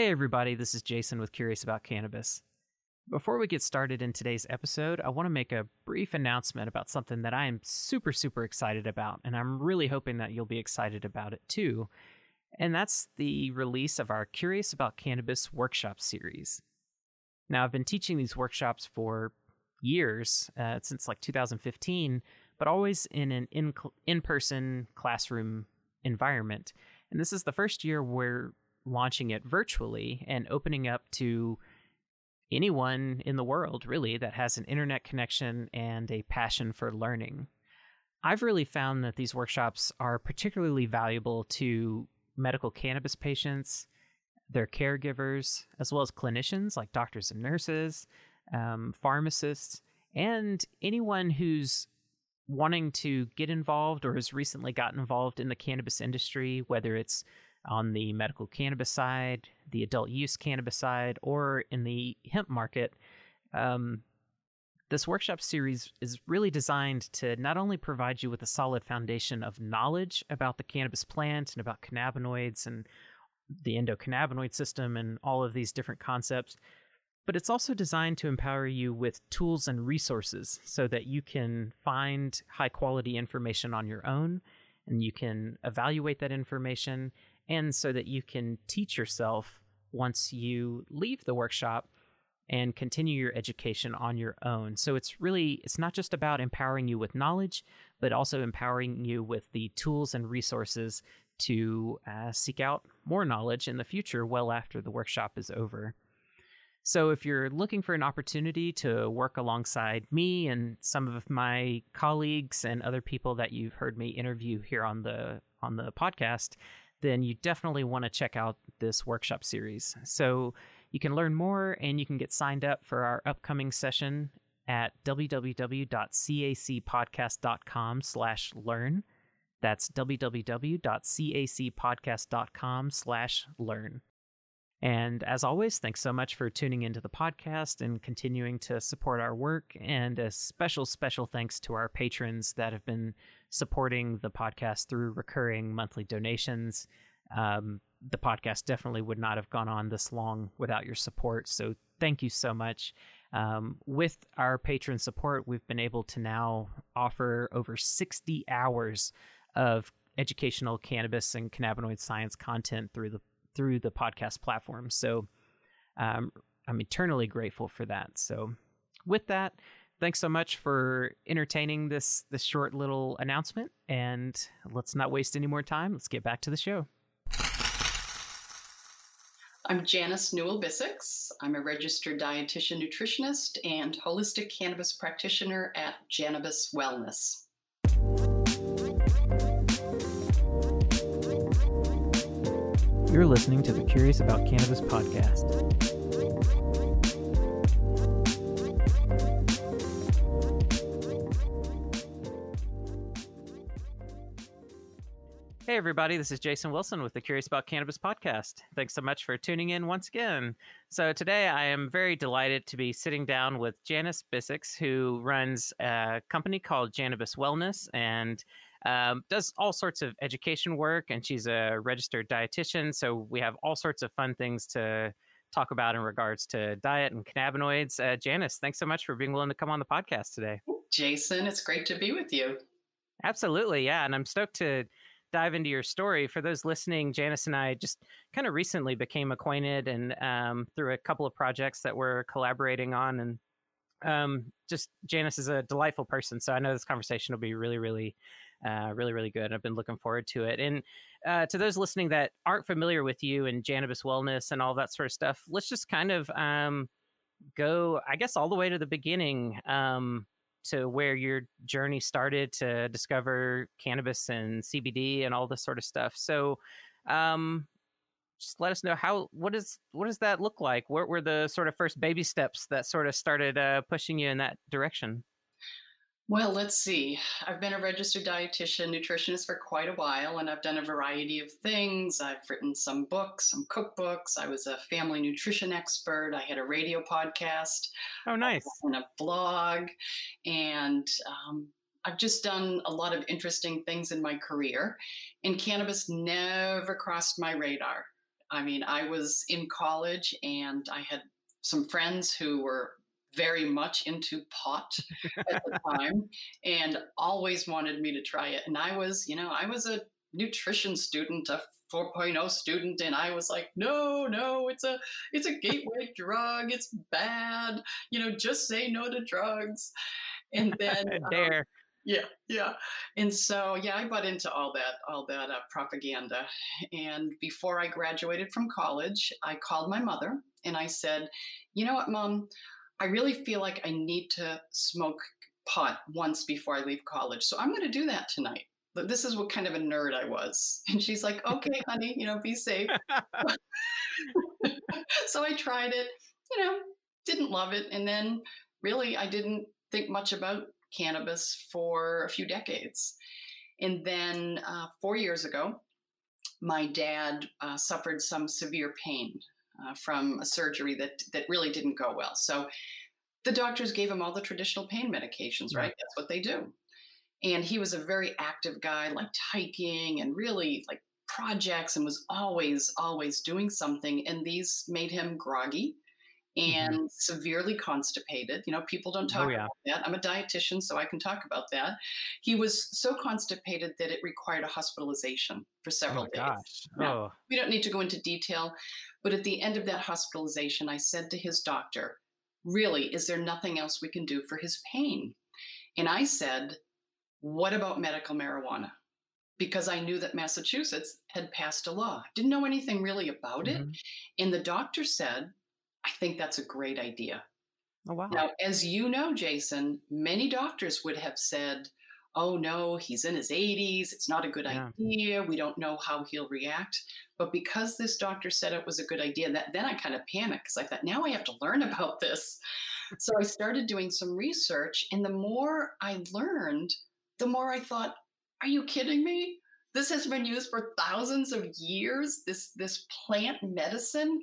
Hey, everybody, this is Jason with Curious About Cannabis. Before we get started in today's episode, I want to make a brief announcement about something that I am super, super excited about, and I'm really hoping that you'll be excited about it too. And that's the release of our Curious About Cannabis workshop series. Now, I've been teaching these workshops for years, uh, since like 2015, but always in an in person classroom environment. And this is the first year we're launching it virtually and opening up to anyone in the world, really, that has an internet connection and a passion for learning. I've really found that these workshops are particularly valuable to medical cannabis patients, their caregivers, as well as clinicians like doctors and nurses, um, pharmacists, and anyone who's wanting to get involved or has recently gotten involved in the cannabis industry, whether it's on the medical cannabis side, the adult use cannabis side, or in the hemp market. Um, this workshop series is really designed to not only provide you with a solid foundation of knowledge about the cannabis plant and about cannabinoids and the endocannabinoid system and all of these different concepts, but it's also designed to empower you with tools and resources so that you can find high quality information on your own and you can evaluate that information and so that you can teach yourself once you leave the workshop and continue your education on your own. So it's really it's not just about empowering you with knowledge, but also empowering you with the tools and resources to uh, seek out more knowledge in the future well after the workshop is over. So if you're looking for an opportunity to work alongside me and some of my colleagues and other people that you've heard me interview here on the on the podcast, then you definitely want to check out this workshop series. So you can learn more and you can get signed up for our upcoming session at www.cacpodcast.com slash learn. That's www.cacpodcast.com slash learn. And as always, thanks so much for tuning into the podcast and continuing to support our work. And a special, special thanks to our patrons that have been supporting the podcast through recurring monthly donations. Um, the podcast definitely would not have gone on this long without your support. So thank you so much. Um, with our patron support, we've been able to now offer over 60 hours of educational cannabis and cannabinoid science content through the through the podcast platform. So um, I'm eternally grateful for that. So with that, thanks so much for entertaining this this short little announcement. And let's not waste any more time. Let's get back to the show. I'm Janice Newell Bissex. I'm a registered dietitian nutritionist and holistic cannabis practitioner at Jannabis Wellness. You're listening to the Curious About Cannabis podcast. Hey, everybody, this is Jason Wilson with the Curious About Cannabis podcast. Thanks so much for tuning in once again. So, today I am very delighted to be sitting down with Janice Bissex, who runs a company called Jannabis Wellness. And um, does all sorts of education work, and she's a registered dietitian. So we have all sorts of fun things to talk about in regards to diet and cannabinoids. Uh, Janice, thanks so much for being willing to come on the podcast today. Jason, it's great to be with you. Absolutely, yeah, and I'm stoked to dive into your story. For those listening, Janice and I just kind of recently became acquainted, and um, through a couple of projects that we're collaborating on, and um, just Janice is a delightful person. So I know this conversation will be really, really uh, really, really good. I've been looking forward to it. And uh, to those listening that aren't familiar with you and Jannabis Wellness and all that sort of stuff, let's just kind of um, go, I guess, all the way to the beginning um, to where your journey started to discover cannabis and CBD and all this sort of stuff. So, um, just let us know how what is what does that look like? What were the sort of first baby steps that sort of started uh, pushing you in that direction? Well, let's see. I've been a registered dietitian, nutritionist for quite a while, and I've done a variety of things. I've written some books, some cookbooks. I was a family nutrition expert. I had a radio podcast. Oh, nice. And a blog. And um, I've just done a lot of interesting things in my career. And cannabis never crossed my radar. I mean, I was in college and I had some friends who were very much into pot at the time and always wanted me to try it. And I was, you know, I was a nutrition student, a 4.0 student, and I was like, no, no, it's a it's a gateway drug. It's bad. You know, just say no to drugs. And then there. Um, yeah, yeah. And so, yeah, I bought into all that, all that uh, propaganda. And before I graduated from college, I called my mother and I said, you know what, mom, I really feel like I need to smoke pot once before I leave college. So I'm going to do that tonight. But this is what kind of a nerd I was. And she's like, okay, honey, you know, be safe. so I tried it, you know, didn't love it. And then really, I didn't think much about cannabis for a few decades. And then uh, four years ago, my dad uh, suffered some severe pain uh, from a surgery that, that really didn't go well. So the doctors gave him all the traditional pain medications, right? That's what they do. And he was a very active guy, liked hiking and really like projects and was always, always doing something. And these made him groggy Mm-hmm. and mm-hmm. severely constipated. You know, people don't talk oh, yeah. about that. I'm a dietitian, so I can talk about that. He was so constipated that it required a hospitalization for several oh, days. Gosh. Now, oh. We don't need to go into detail, but at the end of that hospitalization, I said to his doctor, Really, is there nothing else we can do for his pain? And I said, What about medical marijuana? because I knew that Massachusetts had passed a law. Didn't know anything really about mm-hmm. it. And the doctor said, I think that's a great idea. Oh, wow. Now, as you know, Jason, many doctors would have said, oh no, he's in his 80s. It's not a good yeah. idea. We don't know how he'll react. But because this doctor said it was a good idea, that then I kind of panicked because I thought, now I have to learn about this. so I started doing some research. And the more I learned, the more I thought, are you kidding me? This has been used for thousands of years, this, this plant medicine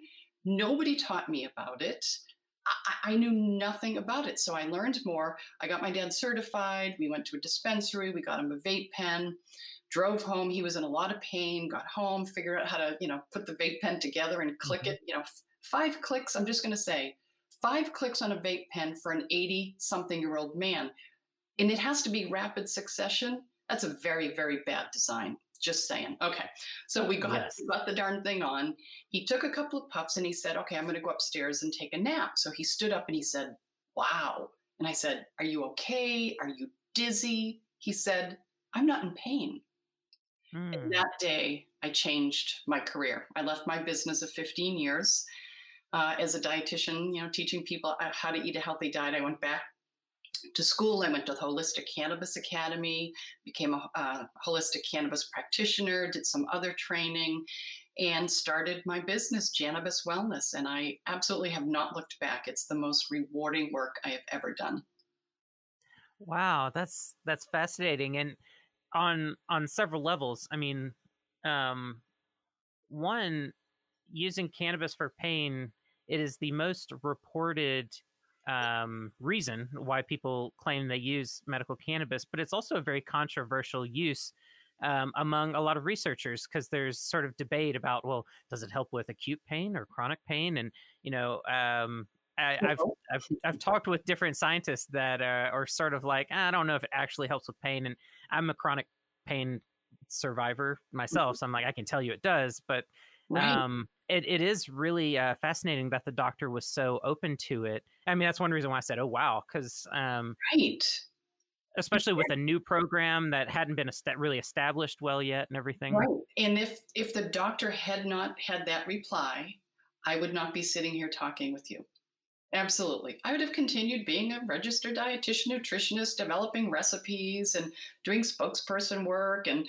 Nobody taught me about it. I, I, knew nothing about it. So I learned more. I got my dad certified. We went to a dispensary. We got him a vape pen. Drove home. He was in a lot of pain. Got home. Figured out how to, you know, put the vape pen together and click mm-hmm. it. You know, five clicks. I'm just going to say five clicks on a vape pen for an 80 something year old man. And it has to be rapid succession. That's a very, very bad design. Just saying. Okay. So we got, yes. got the darn thing on. He took a couple of puffs and he said, Okay, I'm going to go upstairs and take a nap. So he stood up and he said, Wow. And I said, Are you okay? Are you dizzy? He said, I'm not in pain. And hmm. that day, I changed my career. I left my business of 15 years uh, as a dietitian, you know, teaching people uh, how to eat a healthy diet. I went back to school. I went to the Holistic Cannabis Academy, became a, a holistic cannabis practitioner, did some other training, and started my business, Jannabis Wellness. And I absolutely have not looked back. It's the most rewarding work I have ever done. Wow, that's that's fascinating, and on on several levels. I mean, um, one using cannabis for pain. It is the most reported um, reason why people claim they use medical cannabis, but it's also a very controversial use um, among a lot of researchers because there's sort of debate about well, does it help with acute pain or chronic pain? And you know, um, I, have I've I've talked with different scientists that uh, are sort of like I don't know if it actually helps with pain, and I'm a chronic pain survivor myself, mm-hmm. so I'm like I can tell you it does, but Right. Um, it, it is really uh, fascinating that the doctor was so open to it. I mean, that's one reason why I said, "Oh, wow," because um, right, especially with a new program that hadn't been est- really established well yet and everything. Right. And if if the doctor had not had that reply, I would not be sitting here talking with you. Absolutely. I would have continued being a registered dietitian, nutritionist, developing recipes and doing spokesperson work and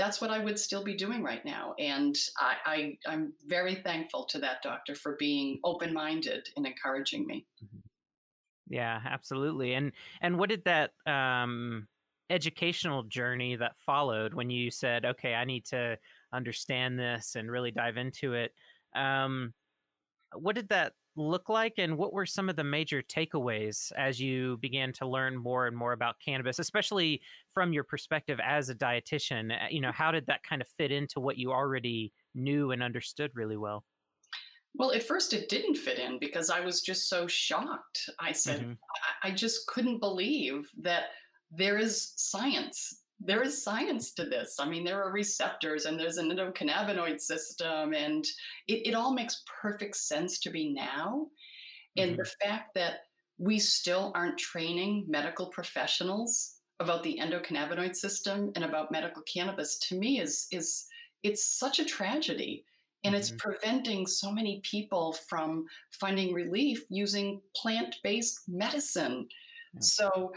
that's what I would still be doing right now. And I, I, am very thankful to that doctor for being open minded and encouraging me. Mm-hmm. Yeah, absolutely. And and what did that um, educational journey that followed when you said, "Okay, I need to understand this and really dive into it"? Um, what did that look like and what were some of the major takeaways as you began to learn more and more about cannabis especially from your perspective as a dietitian uh, you know how did that kind of fit into what you already knew and understood really well. Well, at first it didn't fit in because I was just so shocked. I said, mm-hmm. I, I just couldn't believe that there is science. There is science to this. I mean, there are receptors and there's an endocannabinoid system, and it, it all makes perfect sense to me now. And mm-hmm. the fact that we still aren't training medical professionals about the endocannabinoid system and about medical cannabis to me is is it's such a tragedy and mm-hmm. it's preventing so many people from finding relief using plant-based medicine yeah. so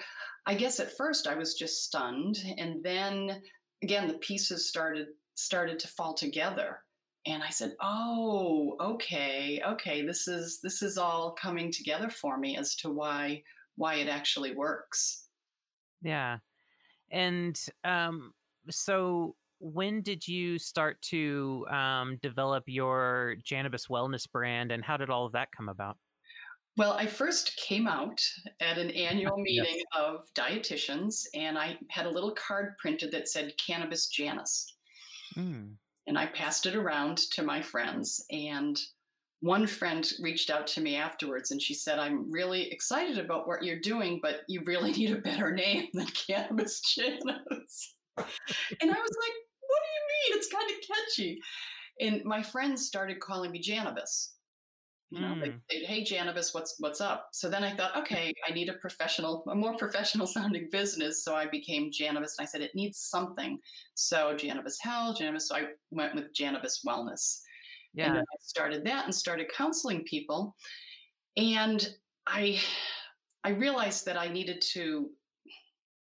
i guess at first i was just stunned and then again the pieces started started to fall together and i said oh okay okay this is this is all coming together for me as to why why it actually works yeah and um so when did you start to um, develop your Jannabis Wellness brand, and how did all of that come about? Well, I first came out at an annual meeting yes. of dietitians, and I had a little card printed that said Cannabis Janice. Mm. And I passed it around to my friends. And one friend reached out to me afterwards and she said, I'm really excited about what you're doing, but you really need a better name than Cannabis Janice. and I was like, what do you mean? It's kind of catchy. And my friends started calling me Jannabis. You know, mm. they, they, hey Jannabis, what's what's up? So then I thought, okay, I need a professional, a more professional sounding business. So I became Jannabis, and I said it needs something. So Jannabis Health, Jannabis. So I went with Jannabis Wellness. Yeah. And I started that and started counseling people, and I I realized that I needed to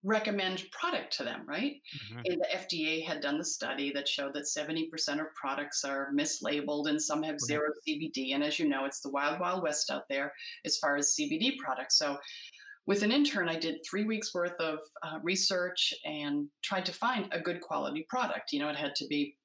recommend product to them, right? Mm-hmm. And the FDA had done the study that showed that 70% of products are mislabeled and some have zero CBD. And as you know, it's the wild, wild west out there as far as CBD products. So with an intern, I did three weeks worth of uh, research and tried to find a good quality product. You know, it had to be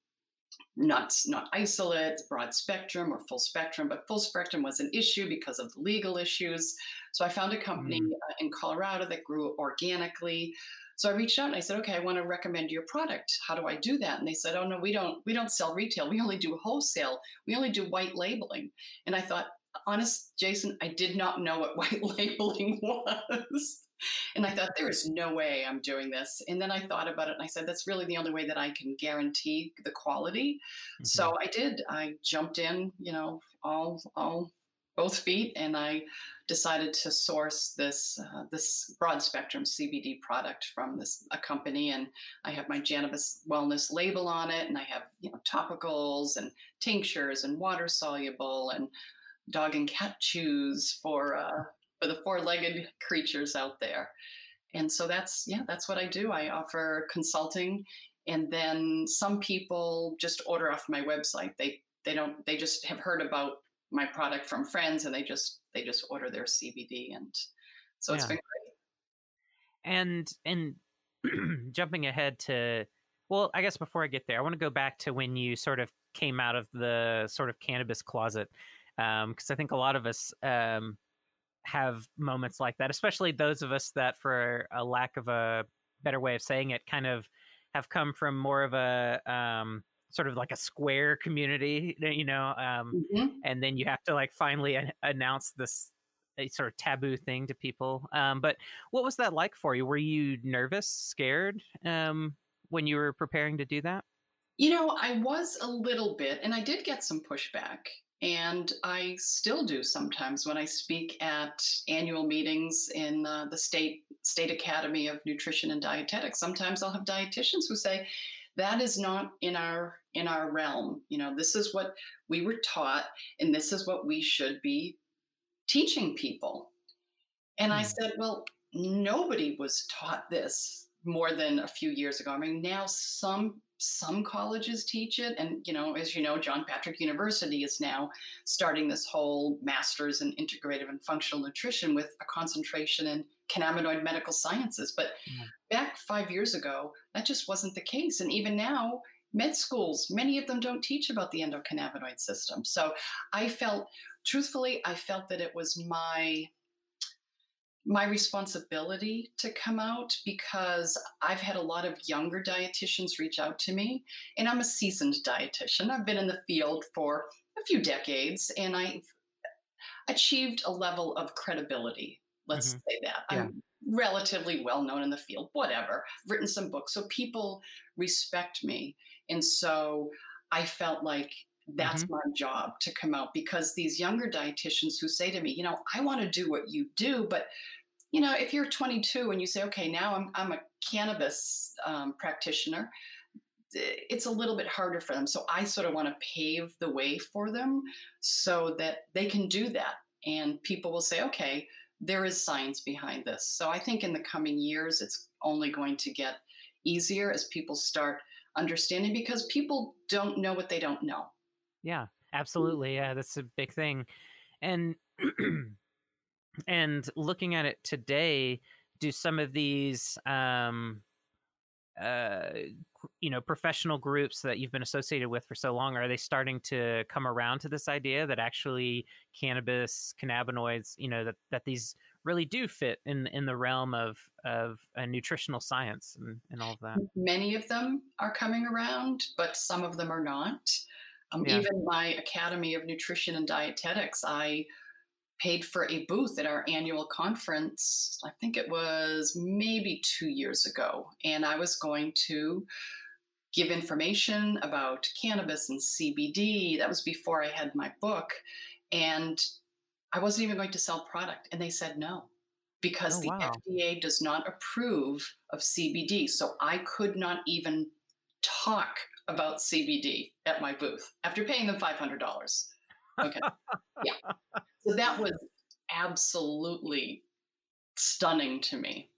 not not isolate, broad spectrum or full spectrum, but full spectrum was an issue because of the legal issues. So I found a company mm. uh, in Colorado that grew organically. So I reached out and I said, "Okay, I want to recommend your product. How do I do that?" And they said, "Oh no, we don't we don't sell retail. We only do wholesale. We only do white labeling." And I thought, honest, Jason, I did not know what white labeling was. And I thought, there is no way I'm doing this. And then I thought about it and I said, that's really the only way that I can guarantee the quality. Mm-hmm. So I did. I jumped in, you know, all, all, both feet, and I decided to source this uh, this broad spectrum CBD product from this a company, and I have my Jannabis Wellness label on it, and I have you know topicals and tinctures and water soluble and dog and cat chews for uh, for the four-legged creatures out there. And so that's yeah, that's what I do. I offer consulting and then some people just order off my website. They they don't they just have heard about my product from friends and they just they just order their CBD and so it's yeah. been great. And and jumping ahead to well, I guess before I get there, I want to go back to when you sort of came out of the sort of cannabis closet because um, I think a lot of us um, have moments like that, especially those of us that, for a lack of a better way of saying it, kind of have come from more of a um, sort of like a square community, you know, um, mm-hmm. and then you have to like finally a- announce this sort of taboo thing to people. Um, but what was that like for you? Were you nervous, scared um, when you were preparing to do that? You know, I was a little bit, and I did get some pushback. And I still do sometimes when I speak at annual meetings in uh, the state state academy of nutrition and dietetics. Sometimes I'll have dietitians who say, "That is not in our in our realm. You know, this is what we were taught, and this is what we should be teaching people." And I hmm. said, "Well, nobody was taught this more than a few years ago. I mean, now some some colleges teach it and you know as you know john patrick university is now starting this whole masters in integrative and functional nutrition with a concentration in cannabinoid medical sciences but yeah. back five years ago that just wasn't the case and even now med schools many of them don't teach about the endocannabinoid system so i felt truthfully i felt that it was my my responsibility to come out because I've had a lot of younger dietitians reach out to me, and I'm a seasoned dietitian. I've been in the field for a few decades, and I've achieved a level of credibility. Let's mm-hmm. say that. Yeah. I'm relatively well known in the field, whatever. I've written some books, so people respect me. And so I felt like that's mm-hmm. my job to come out because these younger dietitians who say to me, you know, I want to do what you do, but you know, if you're 22 and you say, okay, now I'm, I'm a cannabis um, practitioner, it's a little bit harder for them. So I sort of want to pave the way for them so that they can do that. And people will say, okay, there is science behind this. So I think in the coming years, it's only going to get easier as people start understanding because people don't know what they don't know. Yeah, absolutely. Yeah, that's a big thing. And and looking at it today, do some of these um uh you know professional groups that you've been associated with for so long are they starting to come around to this idea that actually cannabis cannabinoids you know that that these really do fit in in the realm of of a nutritional science and, and all of that many of them are coming around but some of them are not um, yeah. even my academy of nutrition and dietetics i paid for a booth at our annual conference i think it was maybe two years ago and i was going to give information about cannabis and cbd that was before i had my book and I wasn't even going to sell product. And they said no, because oh, the wow. FDA does not approve of CBD. So I could not even talk about CBD at my booth after paying them $500. Okay. yeah. So that was absolutely stunning to me.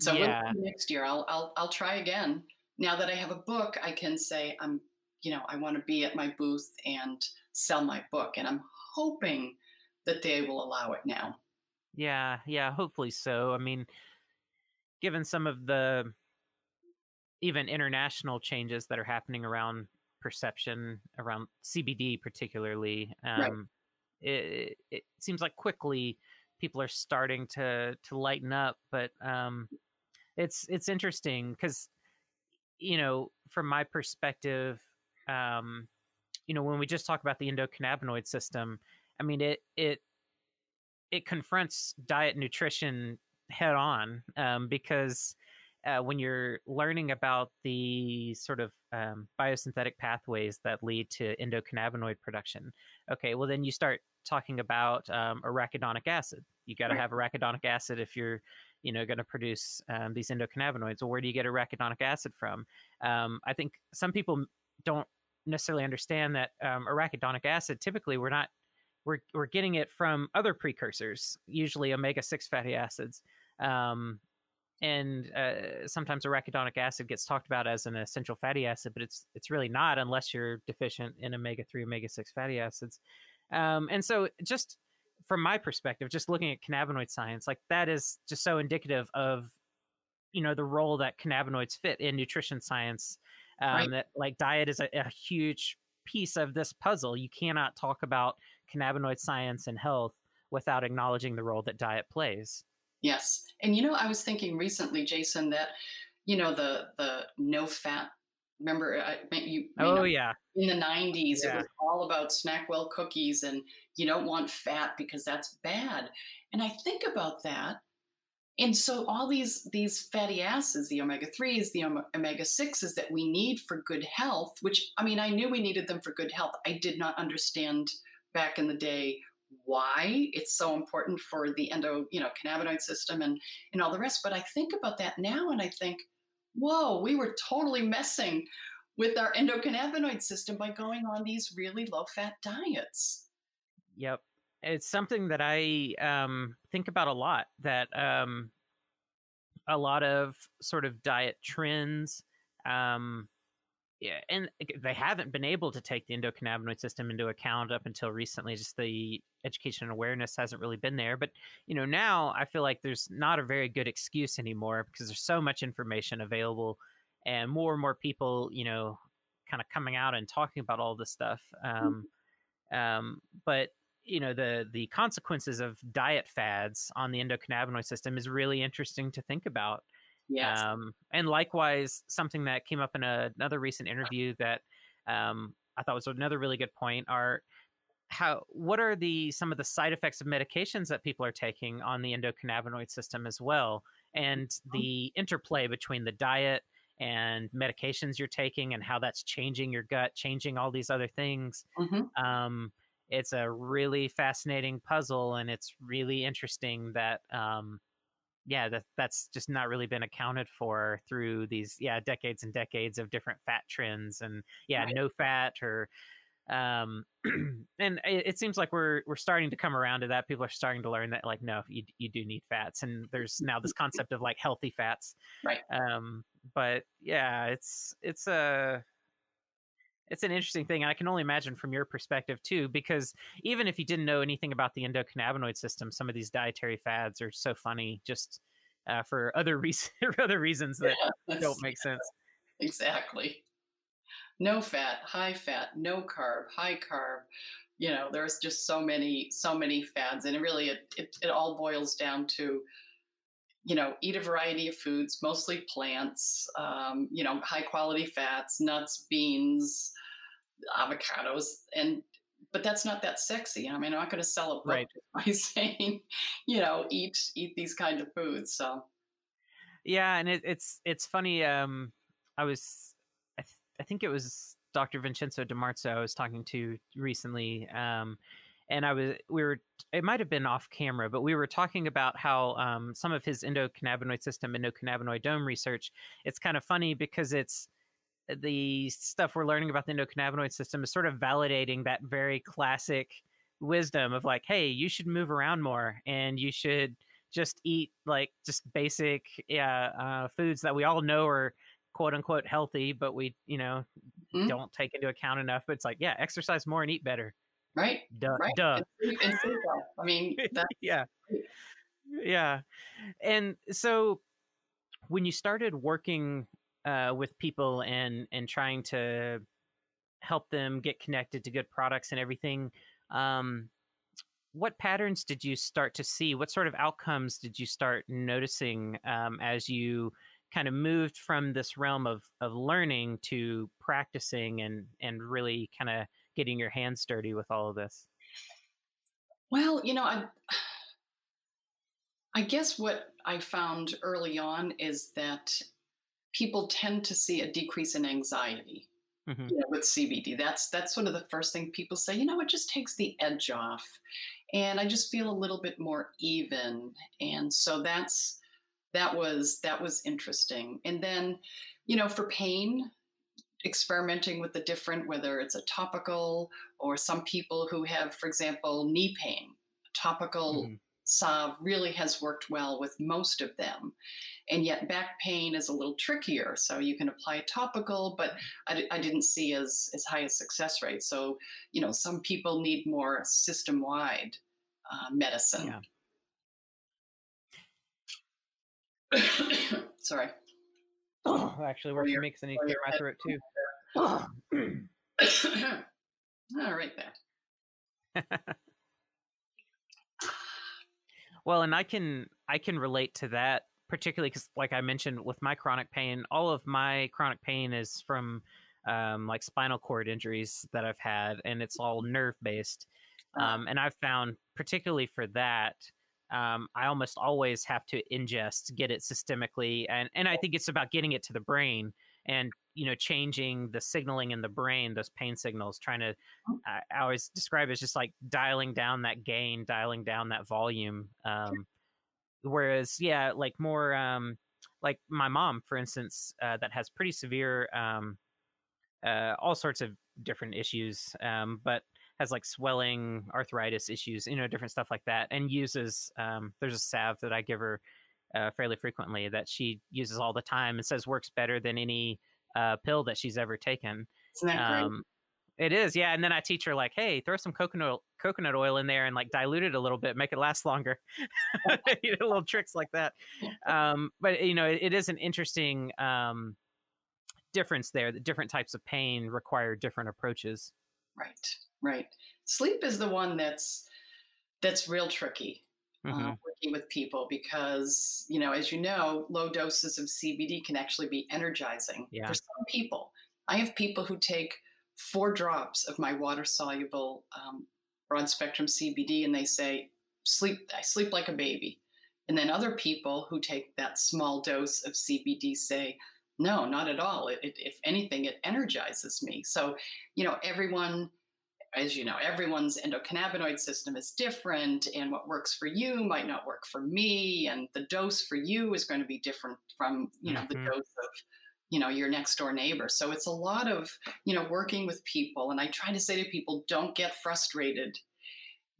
So yeah. next year I'll, I'll I'll try again. Now that I have a book, I can say I'm you know I want to be at my booth and sell my book, and I'm hoping that they will allow it now. Yeah, yeah, hopefully so. I mean, given some of the even international changes that are happening around perception around CBD particularly um, right. it, it seems like quickly people are starting to to lighten up but um, it's it's interesting because you know from my perspective um, you know when we just talk about the endocannabinoid system I mean, it it it confronts diet nutrition head on um, because uh, when you're learning about the sort of um, biosynthetic pathways that lead to endocannabinoid production, okay, well then you start talking about um, arachidonic acid. You got to have arachidonic acid if you're you know going to produce um, these endocannabinoids. Well, where do you get arachidonic acid from? Um, I think some people don't necessarily understand that um, arachidonic acid typically we're not we're we're getting it from other precursors, usually omega six fatty acids. Um, and uh, sometimes arachidonic acid gets talked about as an essential fatty acid, but it's it's really not unless you're deficient in omega three, omega six fatty acids. Um, and so, just from my perspective, just looking at cannabinoid science, like that is just so indicative of you know the role that cannabinoids fit in nutrition science. Um, right. That like diet is a, a huge piece of this puzzle. You cannot talk about cannabinoid science and health without acknowledging the role that diet plays. Yes. And you know, I was thinking recently, Jason, that you know the the no fat. Remember, uh, I you. Oh yeah. In the '90s, yeah. it was all about Snackwell cookies, and you don't want fat because that's bad. And I think about that, and so all these these fatty acids, the omega threes, the omega sixes that we need for good health. Which I mean, I knew we needed them for good health. I did not understand back in the day why it's so important for the endo, you know, cannabinoid system and and all the rest. But I think about that now and I think, whoa, we were totally messing with our endocannabinoid system by going on these really low fat diets. Yep. It's something that I um, think about a lot that um, a lot of sort of diet trends um, yeah, and they haven't been able to take the endocannabinoid system into account up until recently. Just the education and awareness hasn't really been there. But you know, now I feel like there's not a very good excuse anymore because there's so much information available, and more and more people, you know, kind of coming out and talking about all this stuff. Um, mm-hmm. um, but you know the the consequences of diet fads on the endocannabinoid system is really interesting to think about. Yes. Um, and likewise, something that came up in a, another recent interview that um, I thought was another really good point are how what are the some of the side effects of medications that people are taking on the endocannabinoid system as well, and Mm-hmm. the interplay between the diet and medications you're taking and how that's changing your gut, changing all these other things. hmm Um, it's a really fascinating puzzle, and it's really interesting that um, yeah, that that's just not really been accounted for through these yeah decades and decades of different fat trends and yeah Right. no fat or um and it, it seems like we're we're starting to come around to that people are starting to learn that like no you you do need fats and there's now this concept of like healthy fats Right. um but yeah it's it's a it's an interesting thing and i can only imagine from your perspective too because even if you didn't know anything about the endocannabinoid system some of these dietary fads are so funny just uh, for other reasons other reasons that Yes. don't make sense Exactly. No fat, high fat, no carb, high carb. You know, there's just so many, so many fads, and it really it, it, it all boils down to, you know, eat a variety of foods, mostly plants. Um, you know, high quality fats, nuts, beans, avocados, and but that's not that sexy. I mean, I'm not going to sell a book Right. by saying, you know, eat eat these kind of foods. So Yeah, and it, it's it's funny. Um, I was, I, th- I think it was Dr. Vincenzo DiMarzo I was talking to recently, um, and I was we were it might have been off camera, but we were talking about how um, some of his endocannabinoid system, endocannabinoidome research. It's kind of funny because it's the stuff we're learning about the endocannabinoid system is sort of validating that very classic wisdom of like, hey, you should move around more and you should just eat like just basic yeah uh, foods that we all know are quote unquote healthy, but we you know Mhm. don't take into account enough. But it's like yeah, exercise more and eat better. Right, Duh, right. duh. And and. I mean, yeah yeah and so when you started working uh, with people and and trying to help them get connected to good products and everything um what patterns did you start to see what sort of outcomes did you start noticing um, as you kind of moved from this realm of of learning to practicing and and really kind of getting your hands dirty with all of this Well, you know, I I guess what I found early on is that people tend to see a decrease in anxiety Mhm. you know, with CBD. That's that's sort of the first thing people say. You know, it just takes the edge off, and I just feel a little bit more even. And so that's that was that was interesting. And then, you know, for pain, experimenting with the different, whether it's a topical or some people who have, for example, knee pain, topical Mhm. salve really has worked well with most of them. And yet back pain is a little trickier. So you can apply a topical, but I, I didn't see as, as high a success rate. So, you know, some people need more system wide uh, medicine. Sorry. Actually works for me because I need to clear my throat too. All right, there. Well, and I can I can relate to that particularly because, like I mentioned, with my chronic pain, all of my chronic pain is from um, like spinal cord injuries that I've had, and it's all nerve based. Um, and I've found, particularly for that, um, I almost always have to ingest, get it systemically, and and I think it's about getting it to the brain and you know changing the signaling in the brain, those pain signals. Trying to, I, I always describe it as just like dialing down that gain, dialing down that volume. Um, whereas, yeah, like more um, like my mom, for instance, uh, that has pretty severe, um, uh, all sorts of different issues, um, but has like swelling, arthritis issues, you know, different stuff like that, and uses. Um, there's a salve that I give her uh, fairly frequently that she uses all the time and says works better than any uh, pill that she's ever taken. Isn't that great? Um, it is, yeah. And then I teach her like, hey, throw some coconut coconut oil in there and like dilute it a little bit, make it last longer. you know, little tricks like that. Um, but you know, it, it is an interesting um, difference there. That different types of pain require different approaches. Right, right. Sleep is the one that's that's real tricky mm-hmm. uh, working with people because, you know, as you know, low doses of CBD can actually be energizing yeah. for some people. I have people who take four drops of my water soluble um, broad spectrum CBD and they say, sleep, I sleep like a baby. And then other people who take that small dose of CBD say, no, not at all. It, it, if anything, it energizes me. So, you know, everyone as you know, everyone's endocannabinoid system is different, and what works for you might not work for me, and the dose for you is going to be different from you know mm-hmm. the dose of you know your next door neighbor. So it's a lot of you know working with people, and I try to say to people, don't get frustrated.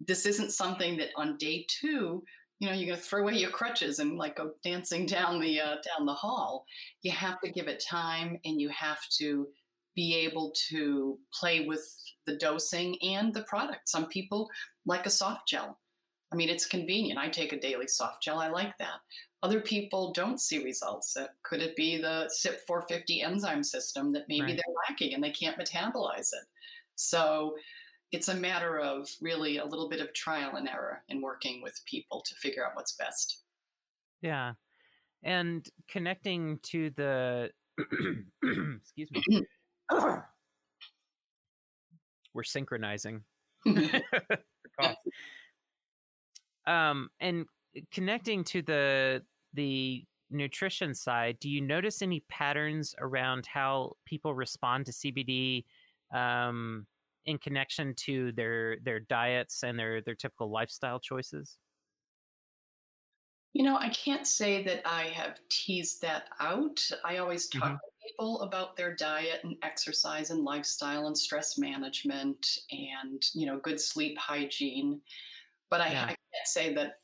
This isn't something that on day two you know you're going to throw away your crutches and like go dancing down the uh, down the hall you have to give it time and you have to be able to play with the dosing and the product. Some people like a soft gel. I mean, it's convenient. I take a daily soft gel. I like that. Other people don't see results. Uh, could it be the CYP450 enzyme system that maybe right. they're lacking and they can't metabolize it? So it's a matter of really a little bit of trial and error in working with people to figure out what's best. Yeah. And connecting to the, excuse me, we're synchronizing. um, and connecting to the the nutrition side, do you notice any patterns around how people respond to CBD um, in connection to their their diets and their their typical lifestyle choices? You know, I can't say that I have teased that out. I always talk mm-hmm people about their diet and exercise and lifestyle and stress management and you know good sleep hygiene but I, yeah. I can't say that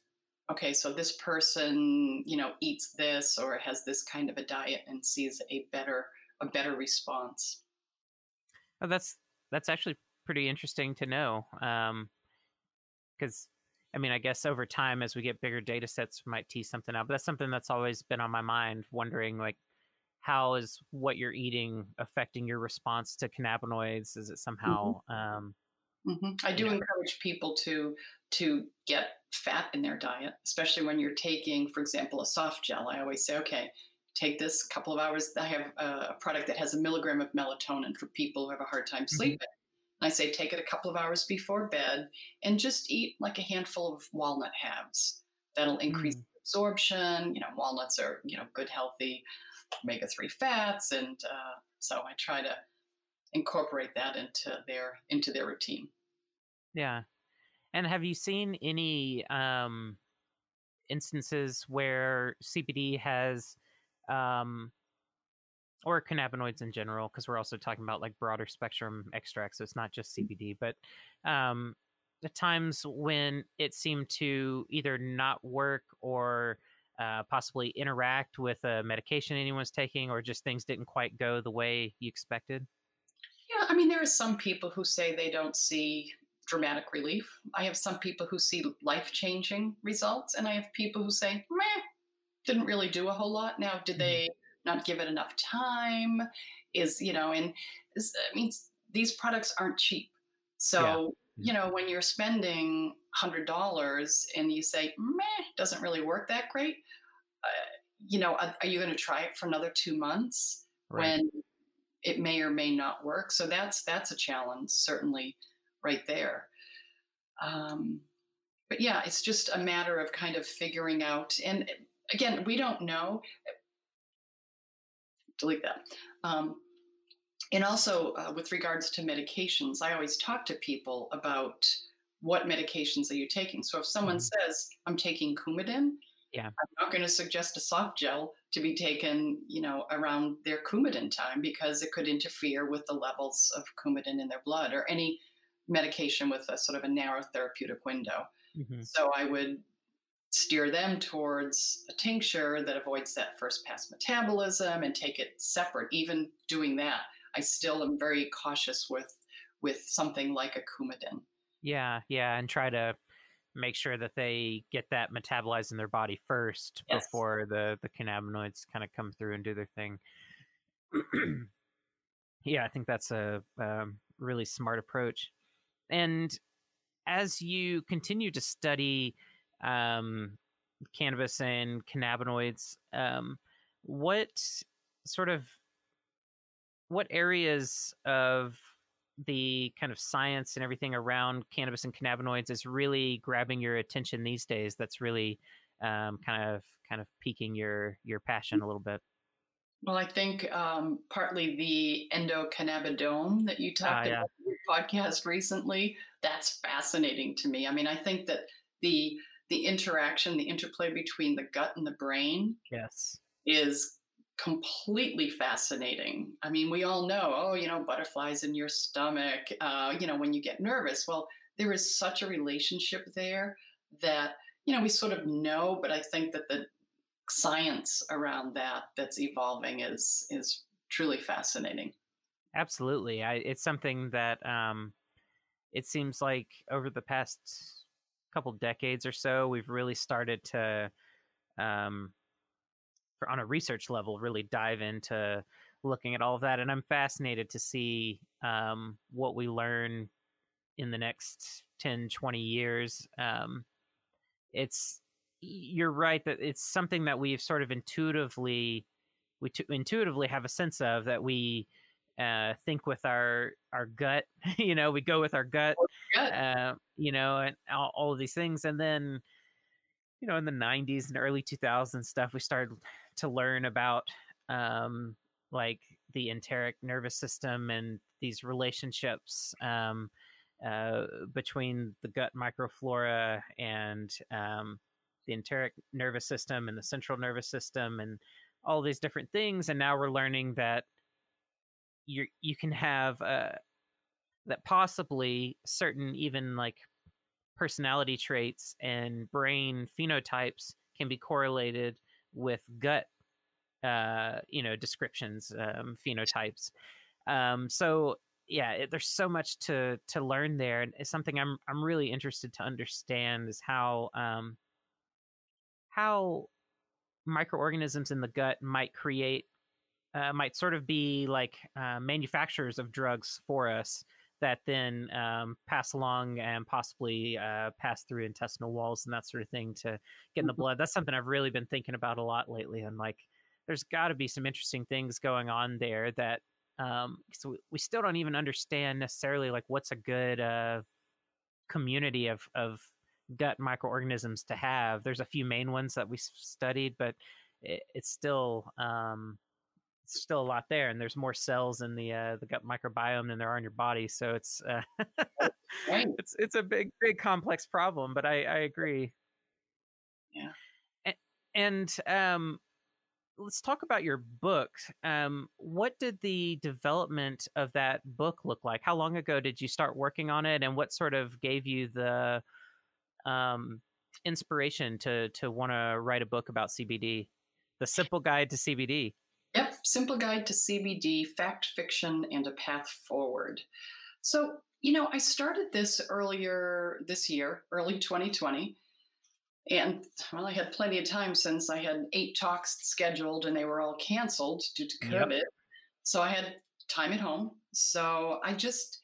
okay so this person you know eats this or has this kind of a diet and sees a better a better response oh, that's that's actually pretty interesting to know because um, I mean, I guess over time, as we get bigger data sets, we might tease something out. But that's something that's always been on my mind, wondering like, how is what you're eating affecting your response to cannabinoids? Is it somehow? Mm-hmm. Um, mm-hmm. I do encourage people to to get fat in their diet, especially when you're taking, for example, a soft gel. I always say, okay, take this couple of hours. I have a product that has a milligram of melatonin for people who have a hard time mm-hmm. sleeping. Mm-hmm. I say take it a couple of hours before bed and just eat like a handful of walnut halves. That'll increase mm. absorption. You know, walnuts are you know good healthy omega 3 fats. And uh, so I try to incorporate that into their into their routine. Yeah. And have you seen any um, instances where CBD has, um, or cannabinoids in general, because we're also talking about like broader spectrum extracts, so it's not just mm. CBD, but um, the times when it seemed to either not work or uh, possibly interact with a medication anyone's taking, or just things didn't quite go the way you expected? Yeah, I mean, there are some people who say they don't see dramatic relief. I have some people who see life changing results, and I have people who say, meh, didn't really do a whole lot. Now, did they mm-hmm. not give it enough time? Is, you know, and I mean, these products aren't cheap. So, yeah. you know, when you're spending $100 and you say, meh, doesn't really work that great, uh, you know, are, are you going to try it for another two months right. when it may or may not work? So that's that's a challenge, certainly, right there. Um, but yeah, it's just a matter of kind of figuring out. And again, we don't know. Delete that. Um, and also, uh, with regards to medications, I always talk to people about what medications are you taking. So if someone mm-hmm. says, I'm taking Coumadin, yeah. I'm not going to suggest a soft gel to be taken, you know, around their Coumadin time because it could interfere with the levels of Coumadin in their blood or any medication with a sort of a narrow therapeutic window. Mm-hmm. So I would steer them towards a tincture that avoids that first pass metabolism and take it separate. Even doing that, I still am very cautious with with something like a Coumadin. Yeah, yeah, and try to make sure that they get that metabolized in their body first yes. before the the cannabinoids kind of come through and do their thing. yeah, I think that's a, a, really smart approach. And as you continue to study um, cannabis and cannabinoids, um, what sort of what areas of the kind of science and everything around cannabis and cannabinoids is really grabbing your attention these days? That's really um, kind of kind of piquing your your passion a little bit. Well, I think um, partly the endocannabinoidome that you ah, talked uh, yeah. about in your podcast recently, that's fascinating to me. I mean, I think that the the interaction, the interplay between the gut and the brain yes. is completely fascinating. I mean, we all know, oh, you know, butterflies in your stomach, uh, you know, when you get nervous. Well, there is such a relationship there that, you know, we sort of know, but I think that the science around that that's evolving is is truly fascinating. Absolutely. I, it's something that um, it seems like over the past couple decades or so, we've really started to um, for, on a research level really dive into looking at all of that and i'm fascinated to see um, what we learn in the next 10 20 years um, it's you're right that it's something that we've sort of intuitively we t- intuitively have a sense of that we uh, think with our our gut you know we go with our gut, uh, you know and all, all of these things and then you know in the 90s and early 2000s stuff we started to learn about um, like the enteric nervous system and these relationships um, uh, between the gut microflora and um, the enteric nervous system and the central nervous system and all these different things. And now we're learning that you you can have uh, that possibly certain even like personality traits and brain phenotypes can be correlated with gut uh, you know descriptions um, phenotypes. Um, so yeah it, there's so much to to learn there and it's something i'm i'm really interested to understand is how um, how microorganisms in the gut might create uh, might sort of be like uh, manufacturers of drugs for us that then um, pass along and possibly uh, pass through intestinal walls and that sort of thing to get in the mm-hmm. blood. That's something I've really been thinking about a lot lately. And like, there's got to be some interesting things going on there that um, so we still don't even understand necessarily like what's a good uh, community of of gut microorganisms to have. There's a few main ones that we studied, but it, it's still um, still a lot there, and there's more cells in the uh, the gut microbiome than there are in your body. So it's uh, it's it's a big big complex problem. But I I agree. Yeah. And, and um, let's talk about your book. Um, what did the development of that book look like? How long ago did you start working on it, and what sort of gave you the um, inspiration to to want to write a book about CBD? The Simple Guide to CBD. Simple Guide to CBD, Fact, Fiction, and a Path Forward. So, you know, I started this earlier this year, early 2020. And well, I had plenty of time since I had eight talks scheduled and they were all canceled due to COVID. Yep. So I had time at home. So I just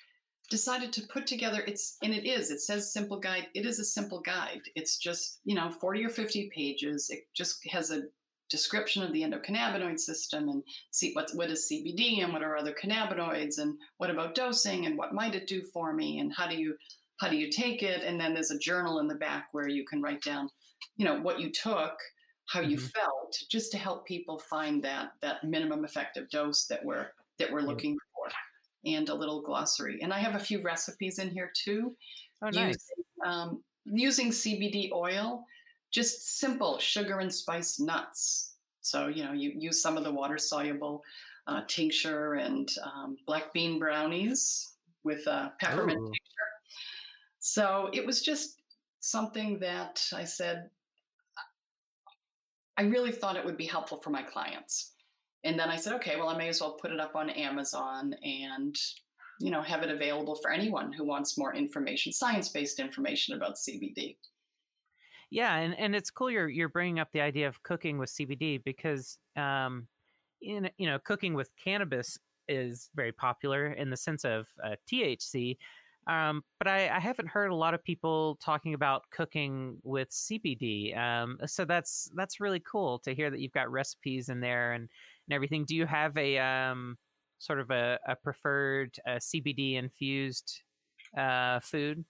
decided to put together it's and it is it says simple guide it is a simple guide it's just you know 40 or 50 pages it just has a description of the endocannabinoid system and see what what is CBD and what are other cannabinoids and what about dosing and what might it do for me and how do you how do you take it and then there's a journal in the back where you can write down you know what you took how you mm-hmm. felt just to help people find that that minimum effective dose that we're that we're looking for and a little glossary and I have a few recipes in here too oh, nice. using, um, using CBD oil just simple sugar and spice nuts. So, you know, you use some of the water soluble uh, tincture and um, black bean brownies with uh, peppermint Ooh. tincture. So it was just something that I said, I really thought it would be helpful for my clients. And then I said, okay, well, I may as well put it up on Amazon and, you know, have it available for anyone who wants more information, science based information about CBD. Yeah, and, and it's cool you're you're bringing up the idea of cooking with CBD because um, in you know cooking with cannabis is very popular in the sense of uh, THC. Um, but I, I, haven't heard a lot of people talking about cooking with CBD. Um, so that's that's really cool to hear that you've got recipes in there and, and everything. Do you have a um, sort of a, a preferred uh, CBD infused uh, food?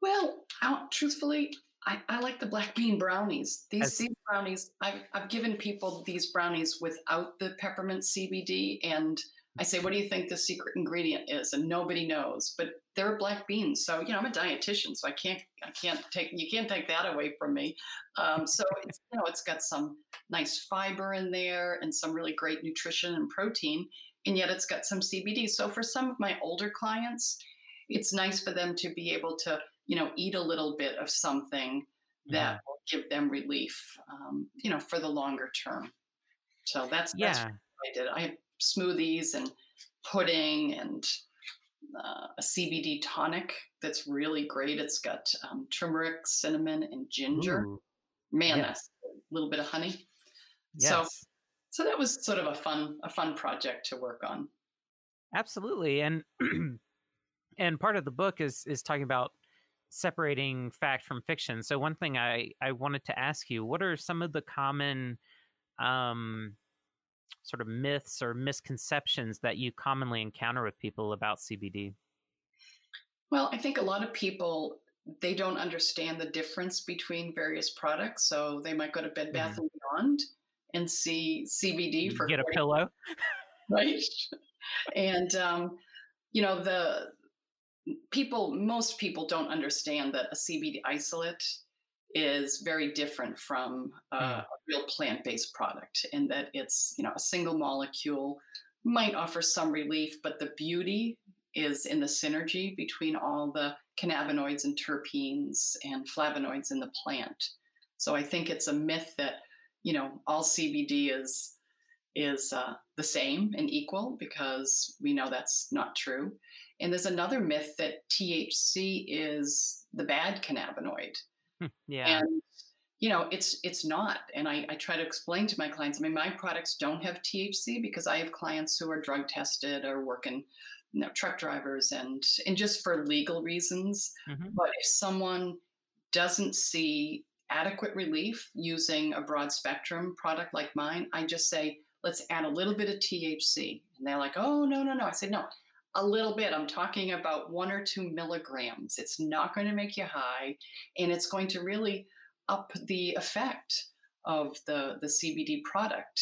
Well, truthfully, I, I, like the black bean brownies. These, As, these brownies, I've, I've given people these brownies without the peppermint CBD, and I say, "What do you think the secret ingredient is?" And nobody knows, but they're black beans. So you know, I'm a dietitian, so I can't I can't take you can't take that away from me. Um, so it's you know, it's got some nice fiber in there and some really great nutrition and protein, and yet it's got some CBD. So for some of my older clients, it's nice for them to be able to you know eat a little bit of something that will give them relief, um, you know, for the longer term. So that's yeah. that's I did. I have smoothies and pudding and uh, a CBD tonic that's really great. It's got um, turmeric, cinnamon, and ginger. Ooh. Man, yes. that's a little bit of honey. Yes. So, so that was sort of a fun, a fun project to work on. Absolutely, and and part of the book is is talking about separating fact from fiction. So one thing I I wanted to ask you, what are some of the common um sort of myths or misconceptions that you commonly encounter with people about CBD? Well, I think a lot of people they don't understand the difference between various products. So they might go to Bed Bath mm-hmm. and Beyond and see CBD for get a pillow, right? and um, you know the people, most people don't understand that a CBD isolate is very different from uh, mm. a real plant-based product in that it's you know a single molecule might offer some relief but the beauty is in the synergy between all the cannabinoids and terpenes and flavonoids in the plant so i think it's a myth that you know all cbd is is uh, the same and equal because we know that's not true and there's another myth that thc is the bad cannabinoid yeah. And you know, it's it's not. And I, I try to explain to my clients. I mean, my products don't have THC because I have clients who are drug tested or working, you know, truck drivers and and just for legal reasons. Mm-hmm. But if someone doesn't see adequate relief using a broad spectrum product like mine, I just say, let's add a little bit of THC. And they're like, oh, no, no, no. I said, no, a little bit. I'm talking about one or two milligrams. It's not going to make you high, and it's going to really up the effect of the, the CBD product.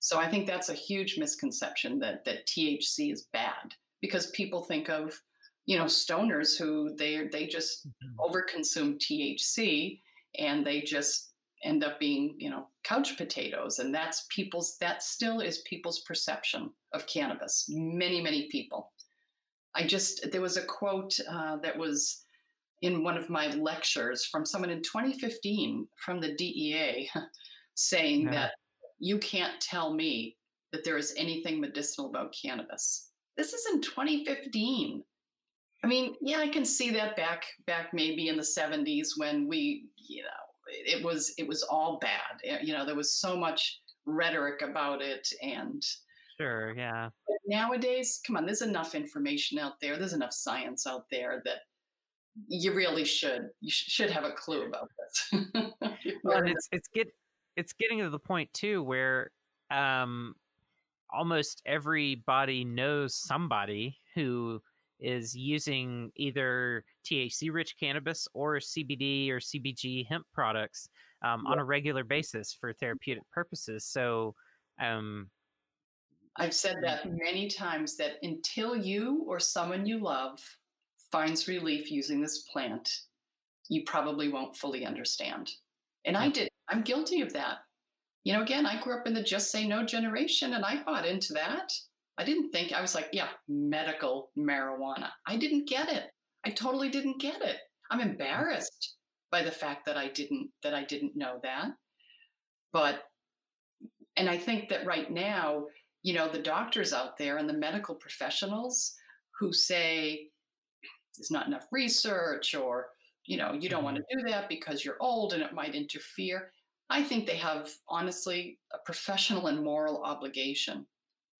So I think that's a huge misconception that that THC is bad because people think of you know stoners who they they just mm-hmm. overconsume THC and they just end up being you know couch potatoes and that's people's that still is people's perception of cannabis many many people I just, there was a quote uh, that was in one of my lectures from someone in 2015 from the DEA saying yeah. that you can't tell me that there is anything medicinal about cannabis. This is in 2015. I mean, yeah, I can see that back back maybe in the 70s when we, you know, it was it was all bad. Eh, you know, there was so much rhetoric about it and Sure, yeah. Nowadays, come on, there's enough information out there. There's enough science out there that you really should you should have a clue about this. well, it's it's get it's getting to the point too where um almost everybody knows somebody who is using either THC rich cannabis or CBD or CBG hemp products um, yeah. on a regular basis for therapeutic purposes. So, um, I've said that mm-hmm. many times that until you or someone you love finds relief using this plant, you probably won't fully understand. And I did, I'm guilty of that. You know, again, I grew up in the just say no generation and I bought into that. I didn't think, I was like, yeah, medical marijuana. I didn't get it. I totally didn't get it. I'm embarrassed by the fact that I didn't that I didn't know that. But and I think that right now you know, the doctors out there and the medical professionals who say there's not enough research or, you know, you don't want to mm-hmm. do that because you're old and it might interfere. I think they have, honestly, a professional and moral obligation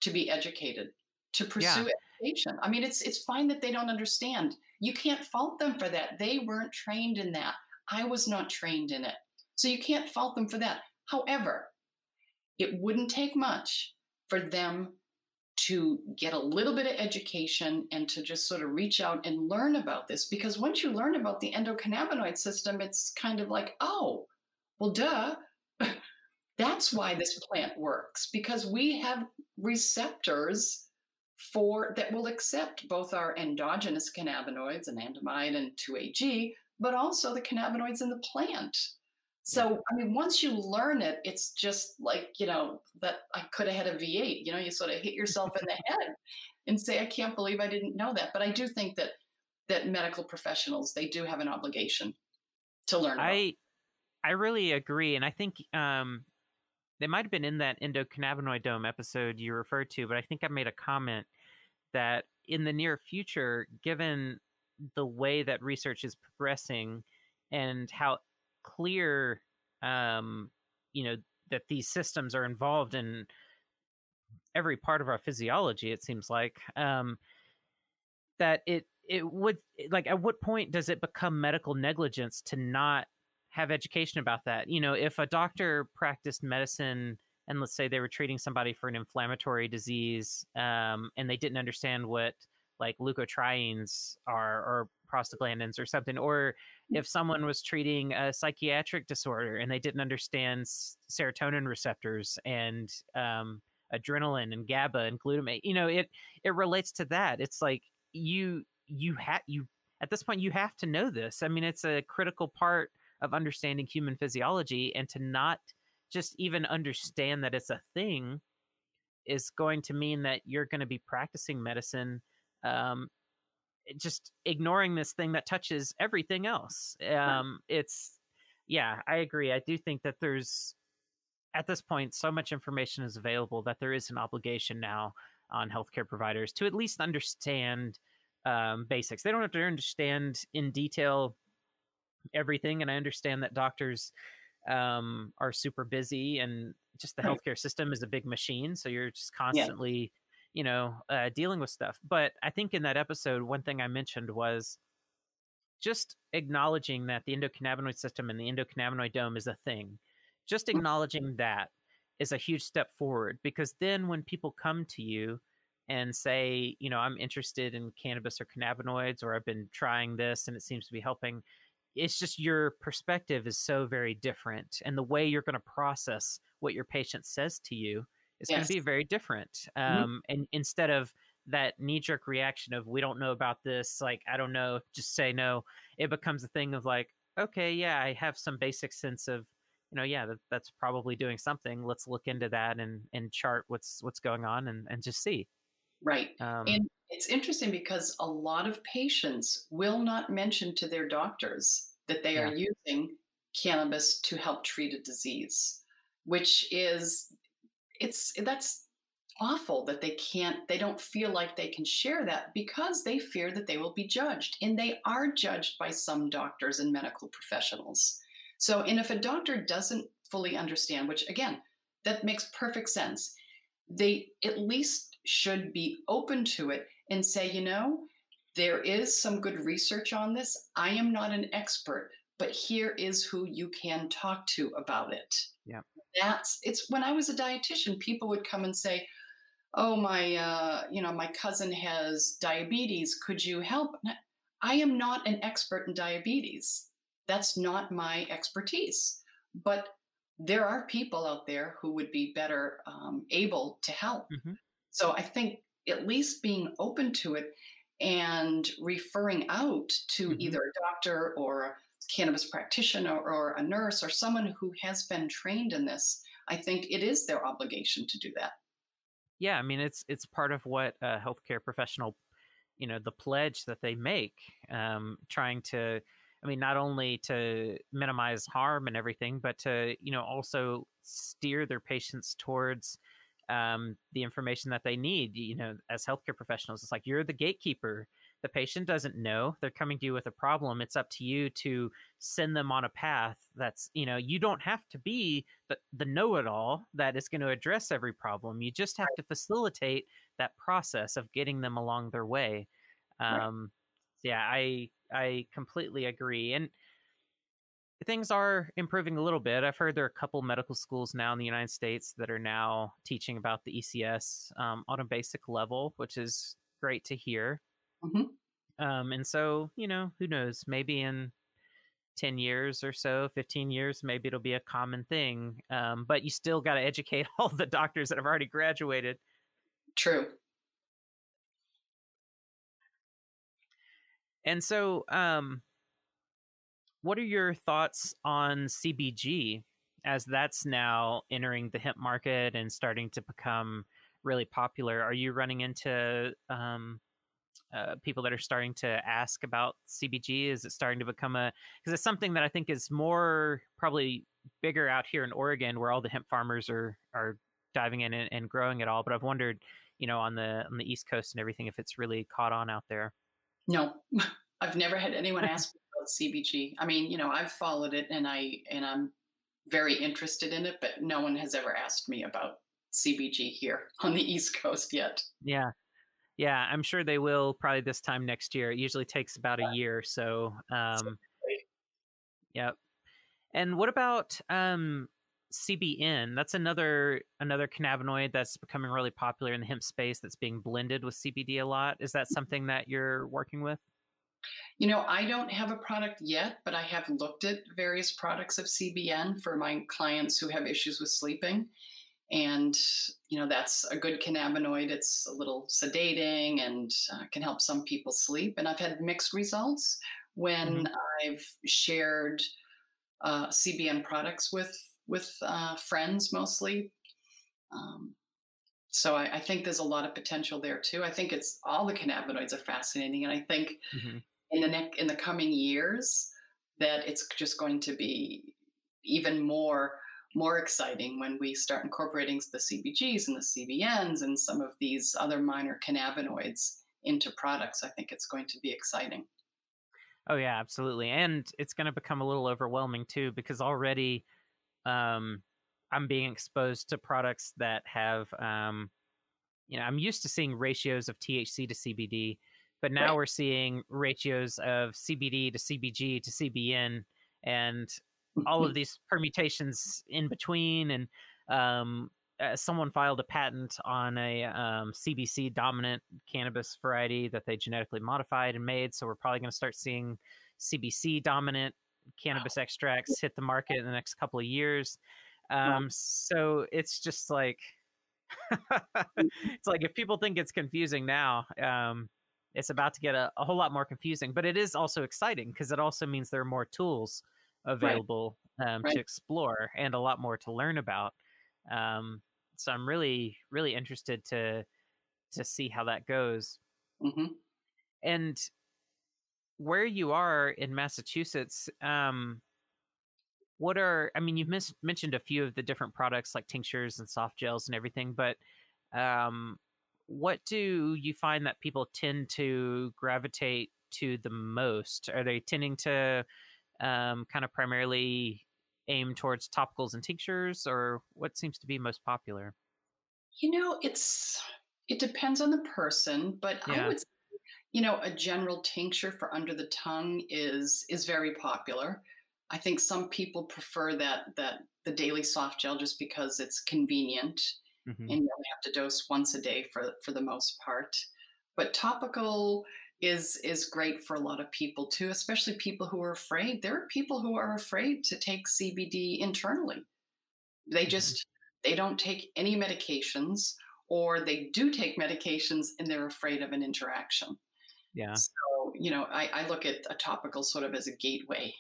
to be educated, to pursue yeah. education. I mean, it's it's fine that they don't understand. You can't fault them for that. They weren't trained in that. I was not trained in it. So you can't fault them for that. However, it wouldn't take much for them to get a little bit of education and to just sort of reach out and learn about this. Because once you learn about the endocannabinoid system, it's kind of like, oh, well, duh. That's why this plant works because we have receptors for that will accept both our endogenous cannabinoids, anandamide and 2-AG, but also the cannabinoids in the plant. So, I mean, once you learn it, it's just like, you know, that I could have had a V8. You know, you sort of hit yourself in the head and say, I can't believe I didn't know that. But I do think that that medical professionals, they do have an obligation to learn. I I really agree. And I think um they might have been in that endocannabinoidome episode you referred to, but I think I made a comment that in the near future, given the way that research is progressing and how clear um, you know that these systems are involved in every part of our physiology it seems like um, that it it would like at what point does it become medical negligence to not have education about that you know if a doctor practiced medicine and let's say they were treating somebody for an inflammatory disease um, and they didn't understand what like leukotrienes are or prostaglandins or something or if someone was treating a psychiatric disorder and they didn't understand serotonin receptors and um, adrenaline and GABA and glutamate, you know, it it relates to that. It's like you you have you at this point you have to know this. I mean, it's a critical part of understanding human physiology, and to not just even understand that it's a thing is going to mean that you're going to be practicing medicine um, just ignoring this thing that touches everything else. Um, It's, yeah, I agree. I do think that there's, at this point, so much information is available that there is an obligation now on healthcare providers to at least understand um, basics. They don't have to understand in detail everything, and I understand that doctors um, are super busy, and just the healthcare system is a big machine, so you're just constantly. Yeah you know, uh, dealing with stuff. But I think in that episode, one thing I mentioned was just acknowledging that the endocannabinoid system and the endocannabinoidome is a thing. Just mm. acknowledging that is a huge step forward because then when people come to you and say, you know, I'm interested in cannabis or cannabinoids, or I've been trying this and it seems to be helping, it's just your perspective is so very different. And the way you're going to process what your patient says to you is yes. going to be very different. Mm-hmm. Um, mm-hmm. And instead of that knee jerk reaction of we don't know about this, like I don't know, just say no. It becomes a thing of like, okay, yeah, I have some basic sense of, you know, yeah, that, that's probably doing something. Let's look into that and and chart what's what's going on and and just see. Right. Um, and it's interesting because a lot of patients will not mention to their doctors that they yeah. are using cannabis to help treat a disease, which is it's that's awful that they can't they don't feel like they can share that because they fear that they will be judged and they are judged by some doctors and medical professionals so and if a doctor doesn't fully understand which again that makes perfect sense they at least should be open to it and say you know there is some good research on this i am not an expert but here is who you can talk to about it yeah that's it's when I was a dietitian, people would come and say, "Oh, my, uh, you know, my cousin has diabetes. Could you help?" I am not an expert in diabetes. That's not my expertise. But there are people out there who would be better um, able to help. Mm-hmm. So I think at least being open to it and referring out to mm-hmm. either a doctor or a cannabis practitioner or a nurse or someone who has been trained in this, I think it is their obligation to do that. Yeah, I mean it's it's part of what a healthcare professional, you know, the pledge that they make, um, trying to, I mean, not only to minimize harm and everything, but to you know also steer their patients towards um, the information that they need. You know, as healthcare professionals, it's like you're the gatekeeper the patient doesn't know they're coming to you with a problem it's up to you to send them on a path that's you know you don't have to be the, the know-it-all that is going to address every problem you just have to facilitate that process of getting them along their way. Um, right. Yeah, I I completely agree, and things are improving a little bit. I've heard there are a couple medical schools now in the United States that are now teaching about the ECS um, on a basic level, which is great to hear. Mm-hmm. Um, and so, you know, who knows? Maybe in 10 years or so, 15 years, maybe it'll be a common thing. Um, but you still got to educate all the doctors that have already graduated. True. And so, um, what are your thoughts on CBG as that's now entering the hemp market and starting to become really popular? Are you running into um, uh, people that are starting to ask about CBG? Is it starting to become a because it's something that I think is more probably bigger out here in Oregon, where all the hemp farmers are are diving in and, and growing it all. But I've wondered, you know, on the on the East Coast and everything, if it's really caught on out there. No, I've never had anyone ask CBG. I mean, you know, I've followed it and I and I'm very interested in it, but no one has ever asked me about CBG here on the East Coast yet. Yeah. Yeah, I'm sure they will probably this time next year. It usually takes about a year. So, um, yep. And what about um, CBN? That's another another cannabinoid that's becoming really popular in the hemp space. That's being blended with CBD a lot. Is that something that you're working with? You know, I don't have a product yet, but I have looked at various products of CBN for my clients who have issues with sleeping. And you know that's a good cannabinoid. It's a little sedating and uh, can help some people sleep. And i've had mixed results when mm-hmm. i've shared uh, cbn products with with uh, friends mostly. Um, so I, I, think there's a lot of potential there too. I think it's all the cannabinoids are fascinating and i think mm-hmm. In the next in the coming years that it's just going to be even more more exciting when we start incorporating the CBGs and the CBNs and some of these other minor cannabinoids into products. I think it's going to be exciting. Oh yeah, absolutely, and it's going to become a little overwhelming too because already um, I'm being exposed to products that have, um, you know, I'm used to seeing ratios of THC to CBD, but now right. we're seeing ratios of CBD to CBG to CBN, and all of these permutations in between and um, uh, someone filed a patent on a um, CBC dominant cannabis variety that they genetically modified and made. So we're probably going to start seeing CBC dominant cannabis wow. extracts hit the market in the next couple of years. Um, wow. So it's just like it's like if people think it's confusing now, um, it's about to get a, a, whole lot more confusing. But it is also exciting because it also means there are more tools available right. Um, right. to explore and a lot more to learn about. Um, so I'm really, really interested to to see how that goes. Mm-hmm. And where you are in Massachusetts, um, what are I mean, you've mis- mentioned a few of the different products like tinctures and soft gels and everything, but um, what do you find that people tend to gravitate to the most? Are they tending to um, kind of primarily aim towards topicals and tinctures, or what seems to be most popular? You know, it's it depends on the person, but yeah. I would, say, you know, a general tincture for under the tongue is is very popular. I think some people prefer that that the daily soft gel just because it's convenient mm-hmm. and you only have to dose once a day for for the most part. But topical is is great for a lot of people too, especially people who are afraid. There are people who are afraid to take CBD internally. They mm-hmm. just they don't take any medications or they do take medications and they're afraid of an interaction. Yeah. So, you know, I, I look at a topical sort of as a gateway,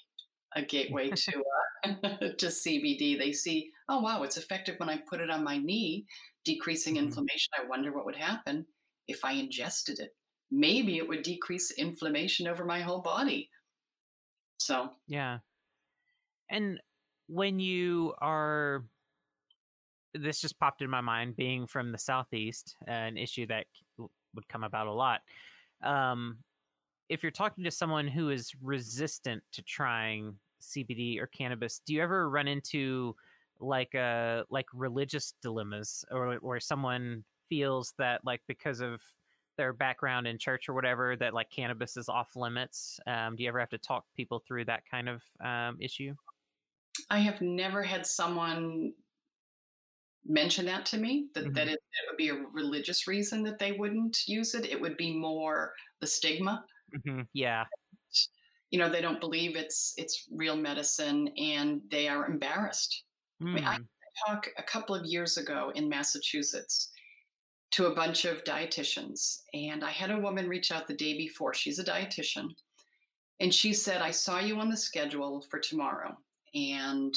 a gateway to uh, to CBD. They see, oh wow, it's effective when I put it on my knee, decreasing mm-hmm. inflammation. I wonder what would happen if I ingested it maybe it would decrease inflammation over my whole body. So, yeah. And when you are, this just popped in my mind being from the Southeast, an issue that would come about a lot. Um, if you're talking to someone who is resistant to trying CBD or cannabis, do you ever run into like uh like religious dilemmas or or someone feels that like because of their background in church or whatever that like cannabis is off limits? Um, do you ever have to talk people through that kind of um, issue? I have never had someone mention that to me that, mm-hmm. that it, it, would be a religious reason that they wouldn't use it. It would be more the stigma. Mm-hmm. yeah you know they don't believe it's it's real medicine and they are embarrassed mm. I, mean, I hmm. talked a couple of years ago in massachusetts to a bunch of dietitians and i had a woman reach out the day before she's a dietitian and she said i saw you on the schedule for tomorrow and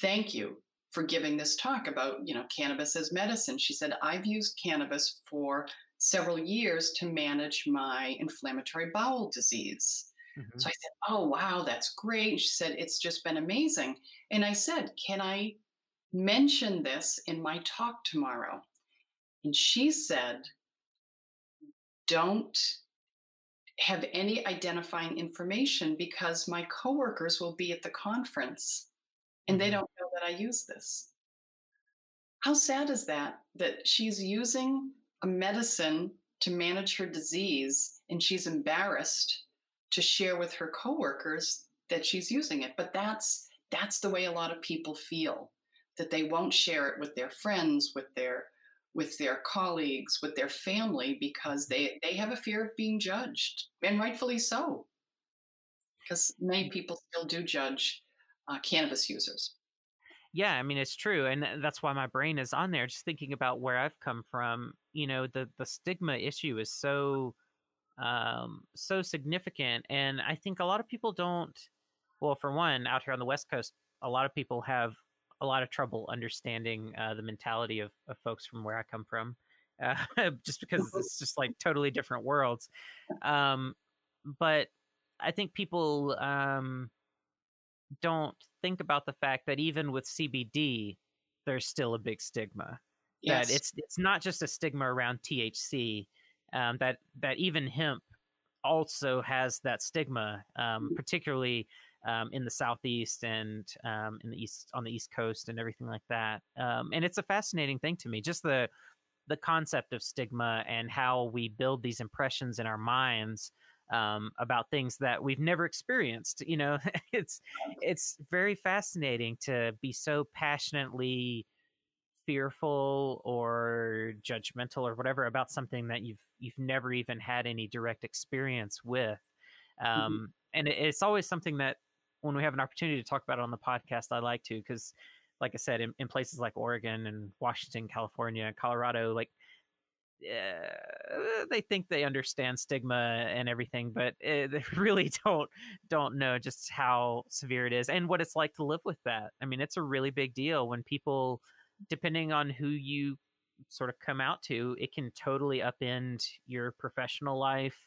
thank you for giving this talk about you know cannabis as medicine she said i've used cannabis for several years to manage my inflammatory bowel disease Mm-hmm. So I said, Oh, wow, that's great. She said, It's just been amazing. And I said, Can I mention this in my talk tomorrow? And she said, Don't have any identifying information because my coworkers will be at the conference and they mm-hmm. don't know that I use this. How sad is that? That she's using a medicine to manage her disease and she's embarrassed to share with her coworkers that she's using it. But that's that's the way a lot of people feel that they won't share it with their friends, with their with their colleagues, with their family because mm-hmm. they they have a fear of being judged, and rightfully so, because many mm-hmm. people still do judge uh, cannabis users. Yeah, I mean it's true, and uh, that's why my brain is on there, just thinking about where I've come from. You know, the the stigma issue is so um, so significant. And I think a lot of people don't, well, for one, out here on the West Coast, a lot of people have a lot of trouble understanding uh, the mentality of, of folks from where I come from, uh, just because it's just like totally different worlds. Um, but I think people um, don't think about the fact that even with CBD, there's still a big stigma. Yes. That it's it's not just a stigma around THC um, that that even hemp also has that stigma, um, mm. particularly um, in the southeast and um, in the east on the east coast and everything like that. Um, and it's a fascinating thing to me, just the the concept of stigma and how we build these impressions in our minds um, about things that we've never experienced. You know, it's it's very fascinating to be so passionately fearful or judgmental or whatever about something that you've you've never even had any direct experience with mm-hmm. um, mm-hmm. and it, it's always something that when we have an opportunity to talk about it on the podcast i like to because like i said in, in, places like oregon and washington california colorado like uh, they think they understand stigma and everything, but it, they really don't don't know just how severe it is and what it's like to live with that. I mean, it's a really big deal when people depending on who you sort of come out to, it can totally upend your professional life.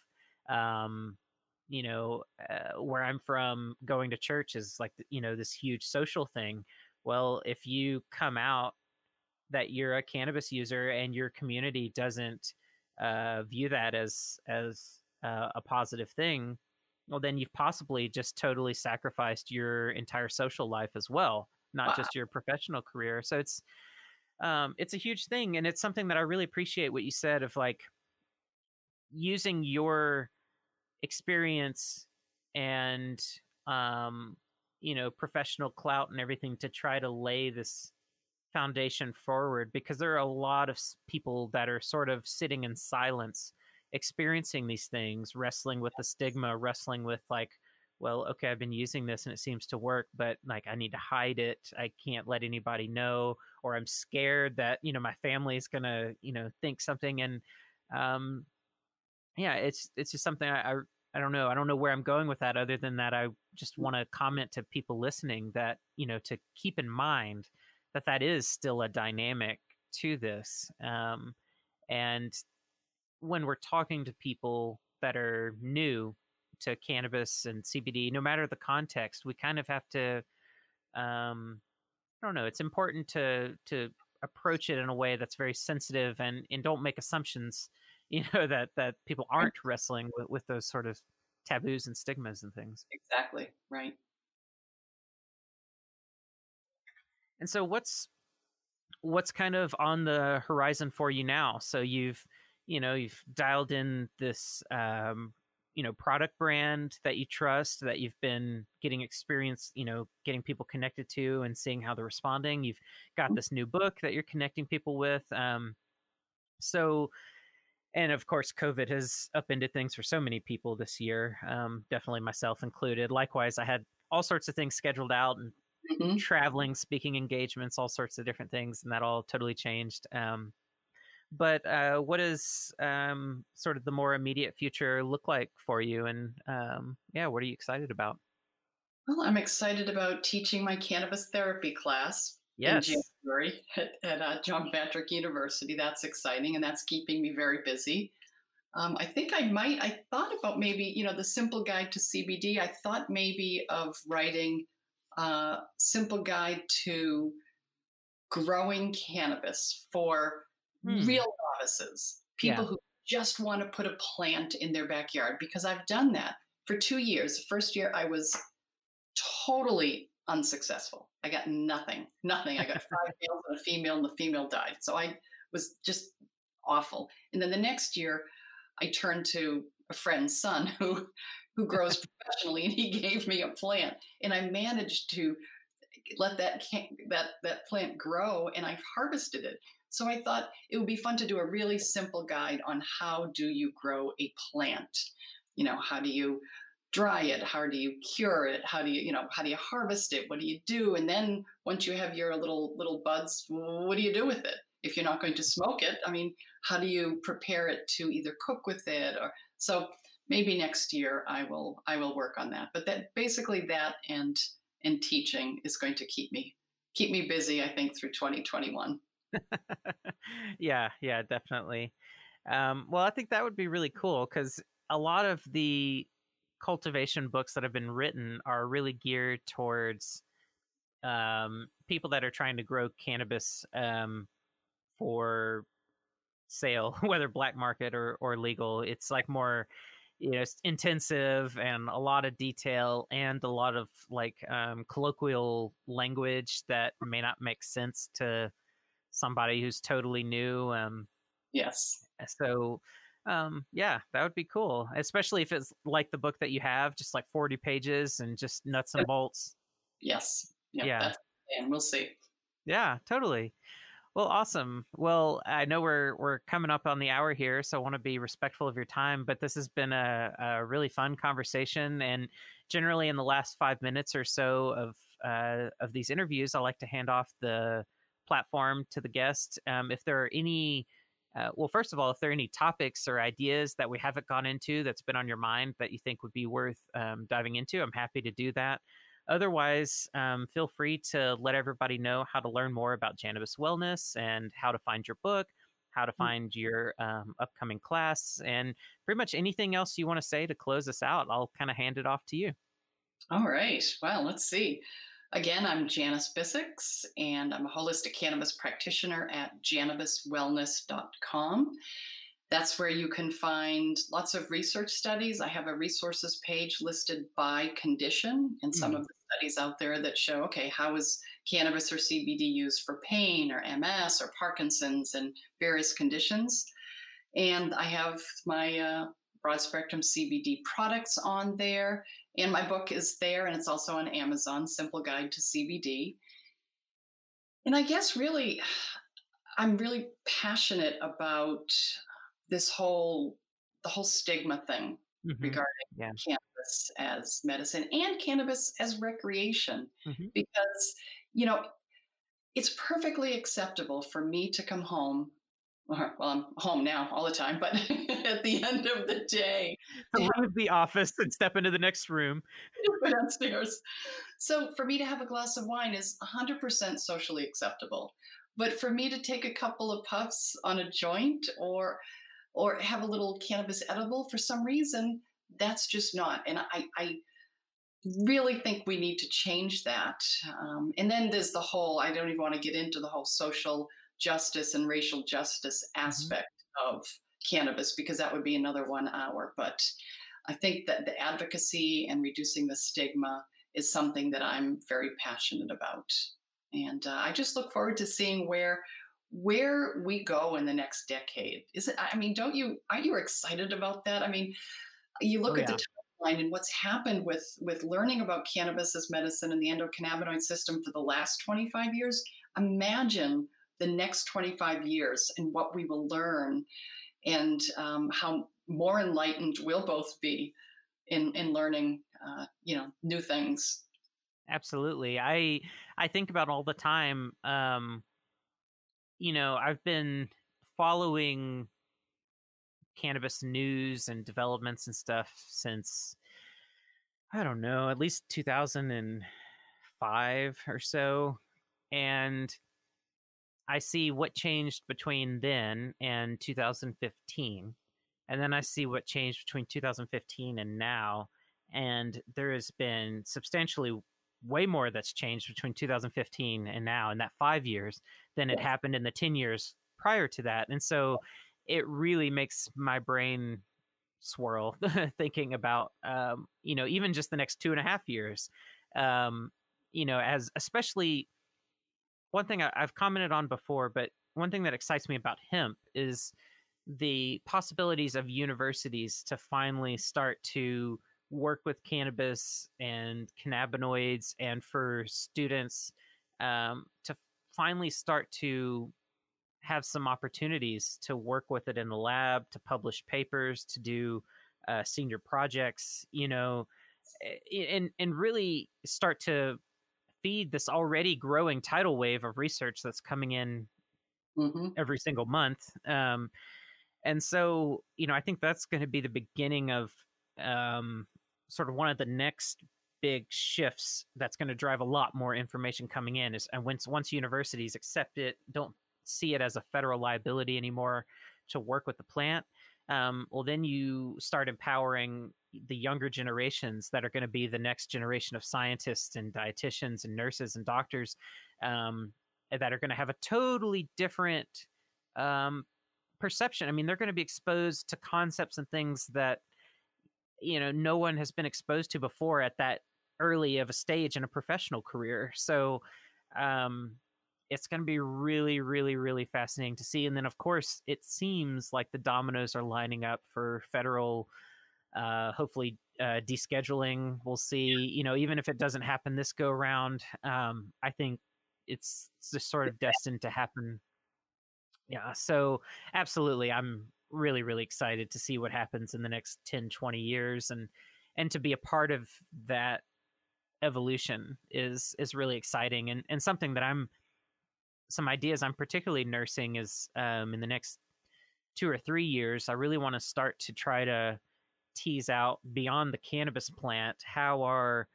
Um, you know, uh, where I'm from, going to church is like, you know, this huge social thing. Well, if you come out that you're a cannabis user and your community doesn't uh, view that as as uh, a positive thing, well, then you've possibly just totally sacrificed your entire social life as well not wow. just your professional career. So it's um, it's a huge thing, and it's something that I really appreciate what you said of like using your experience and um, you know professional clout and everything to try to lay this foundation forward because there are a lot of people that are sort of sitting in silence experiencing these things wrestling with the stigma wrestling with like well, okay, I've been using this and it seems to work, but like I need to hide it. I can't let anybody know, or I'm scared that, you know, my family is going to, you know, think something. And, um, yeah, it's, it's just something I, I, I don't know. I don't know where I'm going with that other than that. I just want to comment to people listening that, you know, to keep in mind that that is still a dynamic to this. Um, and when we're talking to people that are new to cannabis and CBD, no matter the context, we kind of have to. Um, I don't know. It's important to to approach it in a way that's very sensitive and and don't make assumptions. You know that that people aren't wrestling with, with those sort of taboos and stigmas and things. Exactly right. And so, what's what's kind of on the horizon for you now? So you've, you know, you've dialed in this, um, you know, product brand that you trust, that you've been getting experience, you know, getting people connected to and seeing how they're responding. You've got Mm. this new book that you're connecting people with. Um, so, and of course, COVID has upended things for so many people this year, um, definitely myself included. Likewise, I had all sorts of things scheduled out and Mhm. traveling, speaking engagements, all sorts of different things, and that all totally changed. Um, but uh, what does um, sort of the more immediate future look like for you? And um, yeah, what are you excited about? Well, I'm excited about teaching my cannabis therapy class Yes. in January at, at uh, John Patrick University. That's exciting, and that's keeping me very busy. Um, I think I might. I thought about maybe, you know, the simple guide to CBD. I thought maybe of writing a simple guide to growing cannabis for Hmm. real novices, people Yeah. who just want to put a plant in their backyard. Because I've done that for two years. The first year I was totally unsuccessful. I got nothing, nothing. I got five males and a female, and the female died. So I was just awful. And then the next year, I turned to a friend's son who who grows professionally, and he gave me a plant, and I managed to let that can- that that plant grow, and I harvested it. So I thought it would be fun to do a really simple guide on how do you grow a plant. You know, how do you dry it? How do you cure it? How do you you know how do you harvest it? What do you do? And then once you have your little little buds what do you do with it? If you're not going to smoke it i mean how do you prepare it to either cook with it or so maybe next year i will i will work on that. But that basically that and and teaching is going to keep me keep me busy i think through 2021 yeah, yeah, definitely. Um, well, I think that would be really cool because a lot of the cultivation books that have been written are really geared towards um, people that are trying to grow cannabis um, for sale, whether black market or, or legal. It's like more you know intensive and a lot of detail and a lot of like um, colloquial language that may not make sense to somebody who's totally new. Um, yes so um, yeah, that would be cool, especially if it's like the book that you have, just like 40 pages and just nuts and bolts. yes yeah, Yeah. and we'll see Yeah, totally. Well, awesome. Well, I know we're we're coming up on the hour here, so I want to be respectful of your time. But this has been a, a really fun conversation, and generally in the last five minutes or so of uh, of these interviews, I like to hand off the platform to the guest. Um, if there are any, uh, well, first of all, if there are any topics or ideas that we haven't gone into that's been on your mind that you think would be worth um, diving into, I'm happy to do that. Otherwise, um, feel free to let everybody know how to learn more about Jannabis Wellness and how to find your book, how to find your um, upcoming class, and pretty much anything else you want to say to close us out. I'll kind of hand it off to you. All right. Well, let's see. Again, I'm Janice Bissex, and I'm a holistic cannabis practitioner at jannabiswellness.com. That's where you can find lots of research studies. I have a resources page listed by condition, and some Mhm. of the studies out there that show okay, how is cannabis or CBD used for pain or MS or Parkinson's and various conditions. And I have my uh, broad spectrum CBD products on there. And my book is there, and it's also on Amazon Simple Guide to CBD. And I guess really, I'm really passionate about this whole the whole stigma thing Mhm. regarding Yeah. cannabis as medicine and cannabis as recreation Mhm. because you know it's perfectly acceptable for me to come home well i'm home now all the time but at the end of the day. To leave the office and step into the next room. downstairs so for me to have a glass of wine is 100% socially acceptable but for me to take a couple of puffs on a joint or or have a little cannabis edible for some reason that's just not and i i really think we need to change that. Um, and then there's the whole i don't even want to get into the whole social justice and racial justice aspect of cannabis because that would be another one hour but i think that the advocacy and reducing the stigma is something that i'm very passionate about And uh, I just look forward to seeing where where we go in the next decade. Is it? I mean, don't you? Aren't you excited about that? I mean, you look oh, at yeah. the timeline and what's happened with with learning about cannabis as medicine and the endocannabinoid system for the last 25 years. Imagine the next 25 years and what we will learn, and um, how more enlightened we'll both be in in learning, uh, you know, new things. Absolutely, I I think about all the time. Um, you know, I've been following cannabis news and developments and stuff since I don't know, at least 2005 or so. And I see what changed between then and 2015. And then I see what changed between 2015 and now. And there has been substantially way more that's changed between 2015 and now in that five years than it happened in the 10 years prior to that. And so it really makes my brain swirl thinking about, um, you know, even just the next two and a half years. Um, you know, as especially one thing I, I've commented on before, but one thing that excites me about hemp is the possibilities of universities to finally start to work with cannabis and cannabinoids and for students um, to finally start to have some opportunities to work with it in the lab to publish papers to do uh, senior projects you know and and really start to feed this already growing tidal wave of research that's coming in mm-hmm. every single month um, and so you know i think that's going to be the beginning of um, sort of one of the next big shifts that's going to drive a lot more information coming in is and once once universities accept it don't see it as a federal liability anymore to work with the plant um, well then you start empowering the younger generations that are going to be the next generation of scientists and dietitians and nurses and doctors um, that are going to have a totally different um, perception. I mean they're going to be exposed to concepts and things that you know no one has been exposed to before at that early of a stage in a professional career. So um it's going to be really really really fascinating to see. And then of course it seems like the dominoes are lining up for federal uh hopefully uh descheduling we'll see you know even if it doesn't happen this go around um i think it's just sort of destined to happen. Yeah so absolutely i'm really really excited to see what happens in the next 10 20 years and and to be a part of that evolution is is really exciting and and something that i'm some ideas i'm particularly nursing is um in the next two or three years i really want to start to try to tease out beyond the cannabis plant how are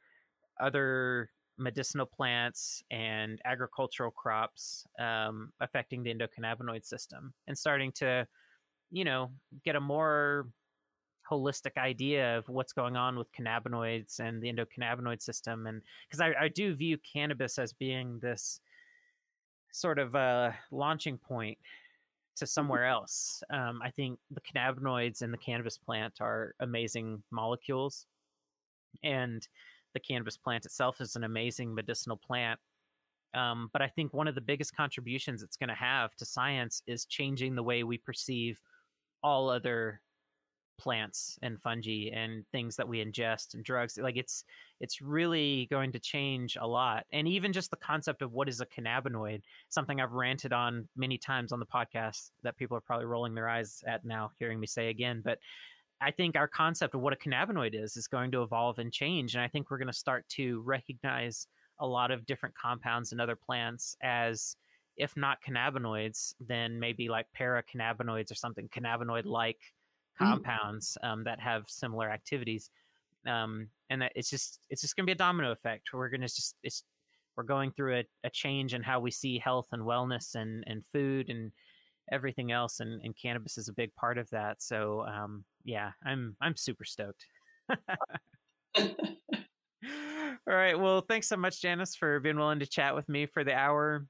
other medicinal plants and agricultural crops um, affecting the endocannabinoid system and starting to you know, get a more holistic idea of what's going on with cannabinoids and the endocannabinoid system. And because I, I do view cannabis as being this sort of a launching point to somewhere else. Um, I think the cannabinoids in the cannabis plant are amazing molecules, and the cannabis plant itself is an amazing medicinal plant. Um, but I think one of the biggest contributions it's going to have to science is changing the way we perceive all other plants and fungi and things that we ingest and drugs like it's it's really going to change a lot and even just the concept of what is a cannabinoid something i've ranted on many times on the podcast that people are probably rolling their eyes at now hearing me say again but i think our concept of what a cannabinoid is is going to evolve and change and i think we're going to start to recognize a lot of different compounds in other plants as if not cannabinoids, then maybe like paracannabinoids or something, cannabinoid like. Compounds mm. um, that have similar activities. Um, and that it's just it's just gonna be a domino effect. We're gonna just it's we're going through a, a change in how we see health and wellness and and food and everything else and, and cannabis is a big part of that. So um, yeah, I'm I'm super stoked. All right. Well, thanks so much, Janice, for being willing to chat with me for the hour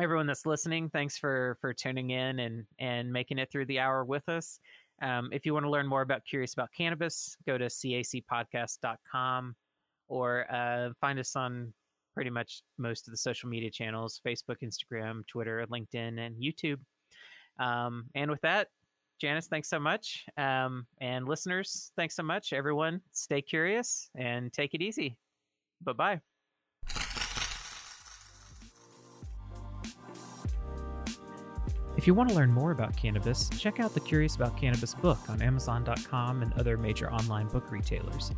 everyone that's listening, thanks for for tuning in and and making it through the hour with us. Um, if you want to learn more about Curious About Cannabis, go to cacpodcast.com or uh, find us on pretty much most of the social media channels Facebook, Instagram, Twitter, LinkedIn, and YouTube. Um, and with that, Janice, thanks so much. Um, and listeners, thanks so much. Everyone, stay curious and take it easy. Bye bye. If you want to learn more about cannabis, check out the Curious About Cannabis book on Amazon.com and other major online book retailers.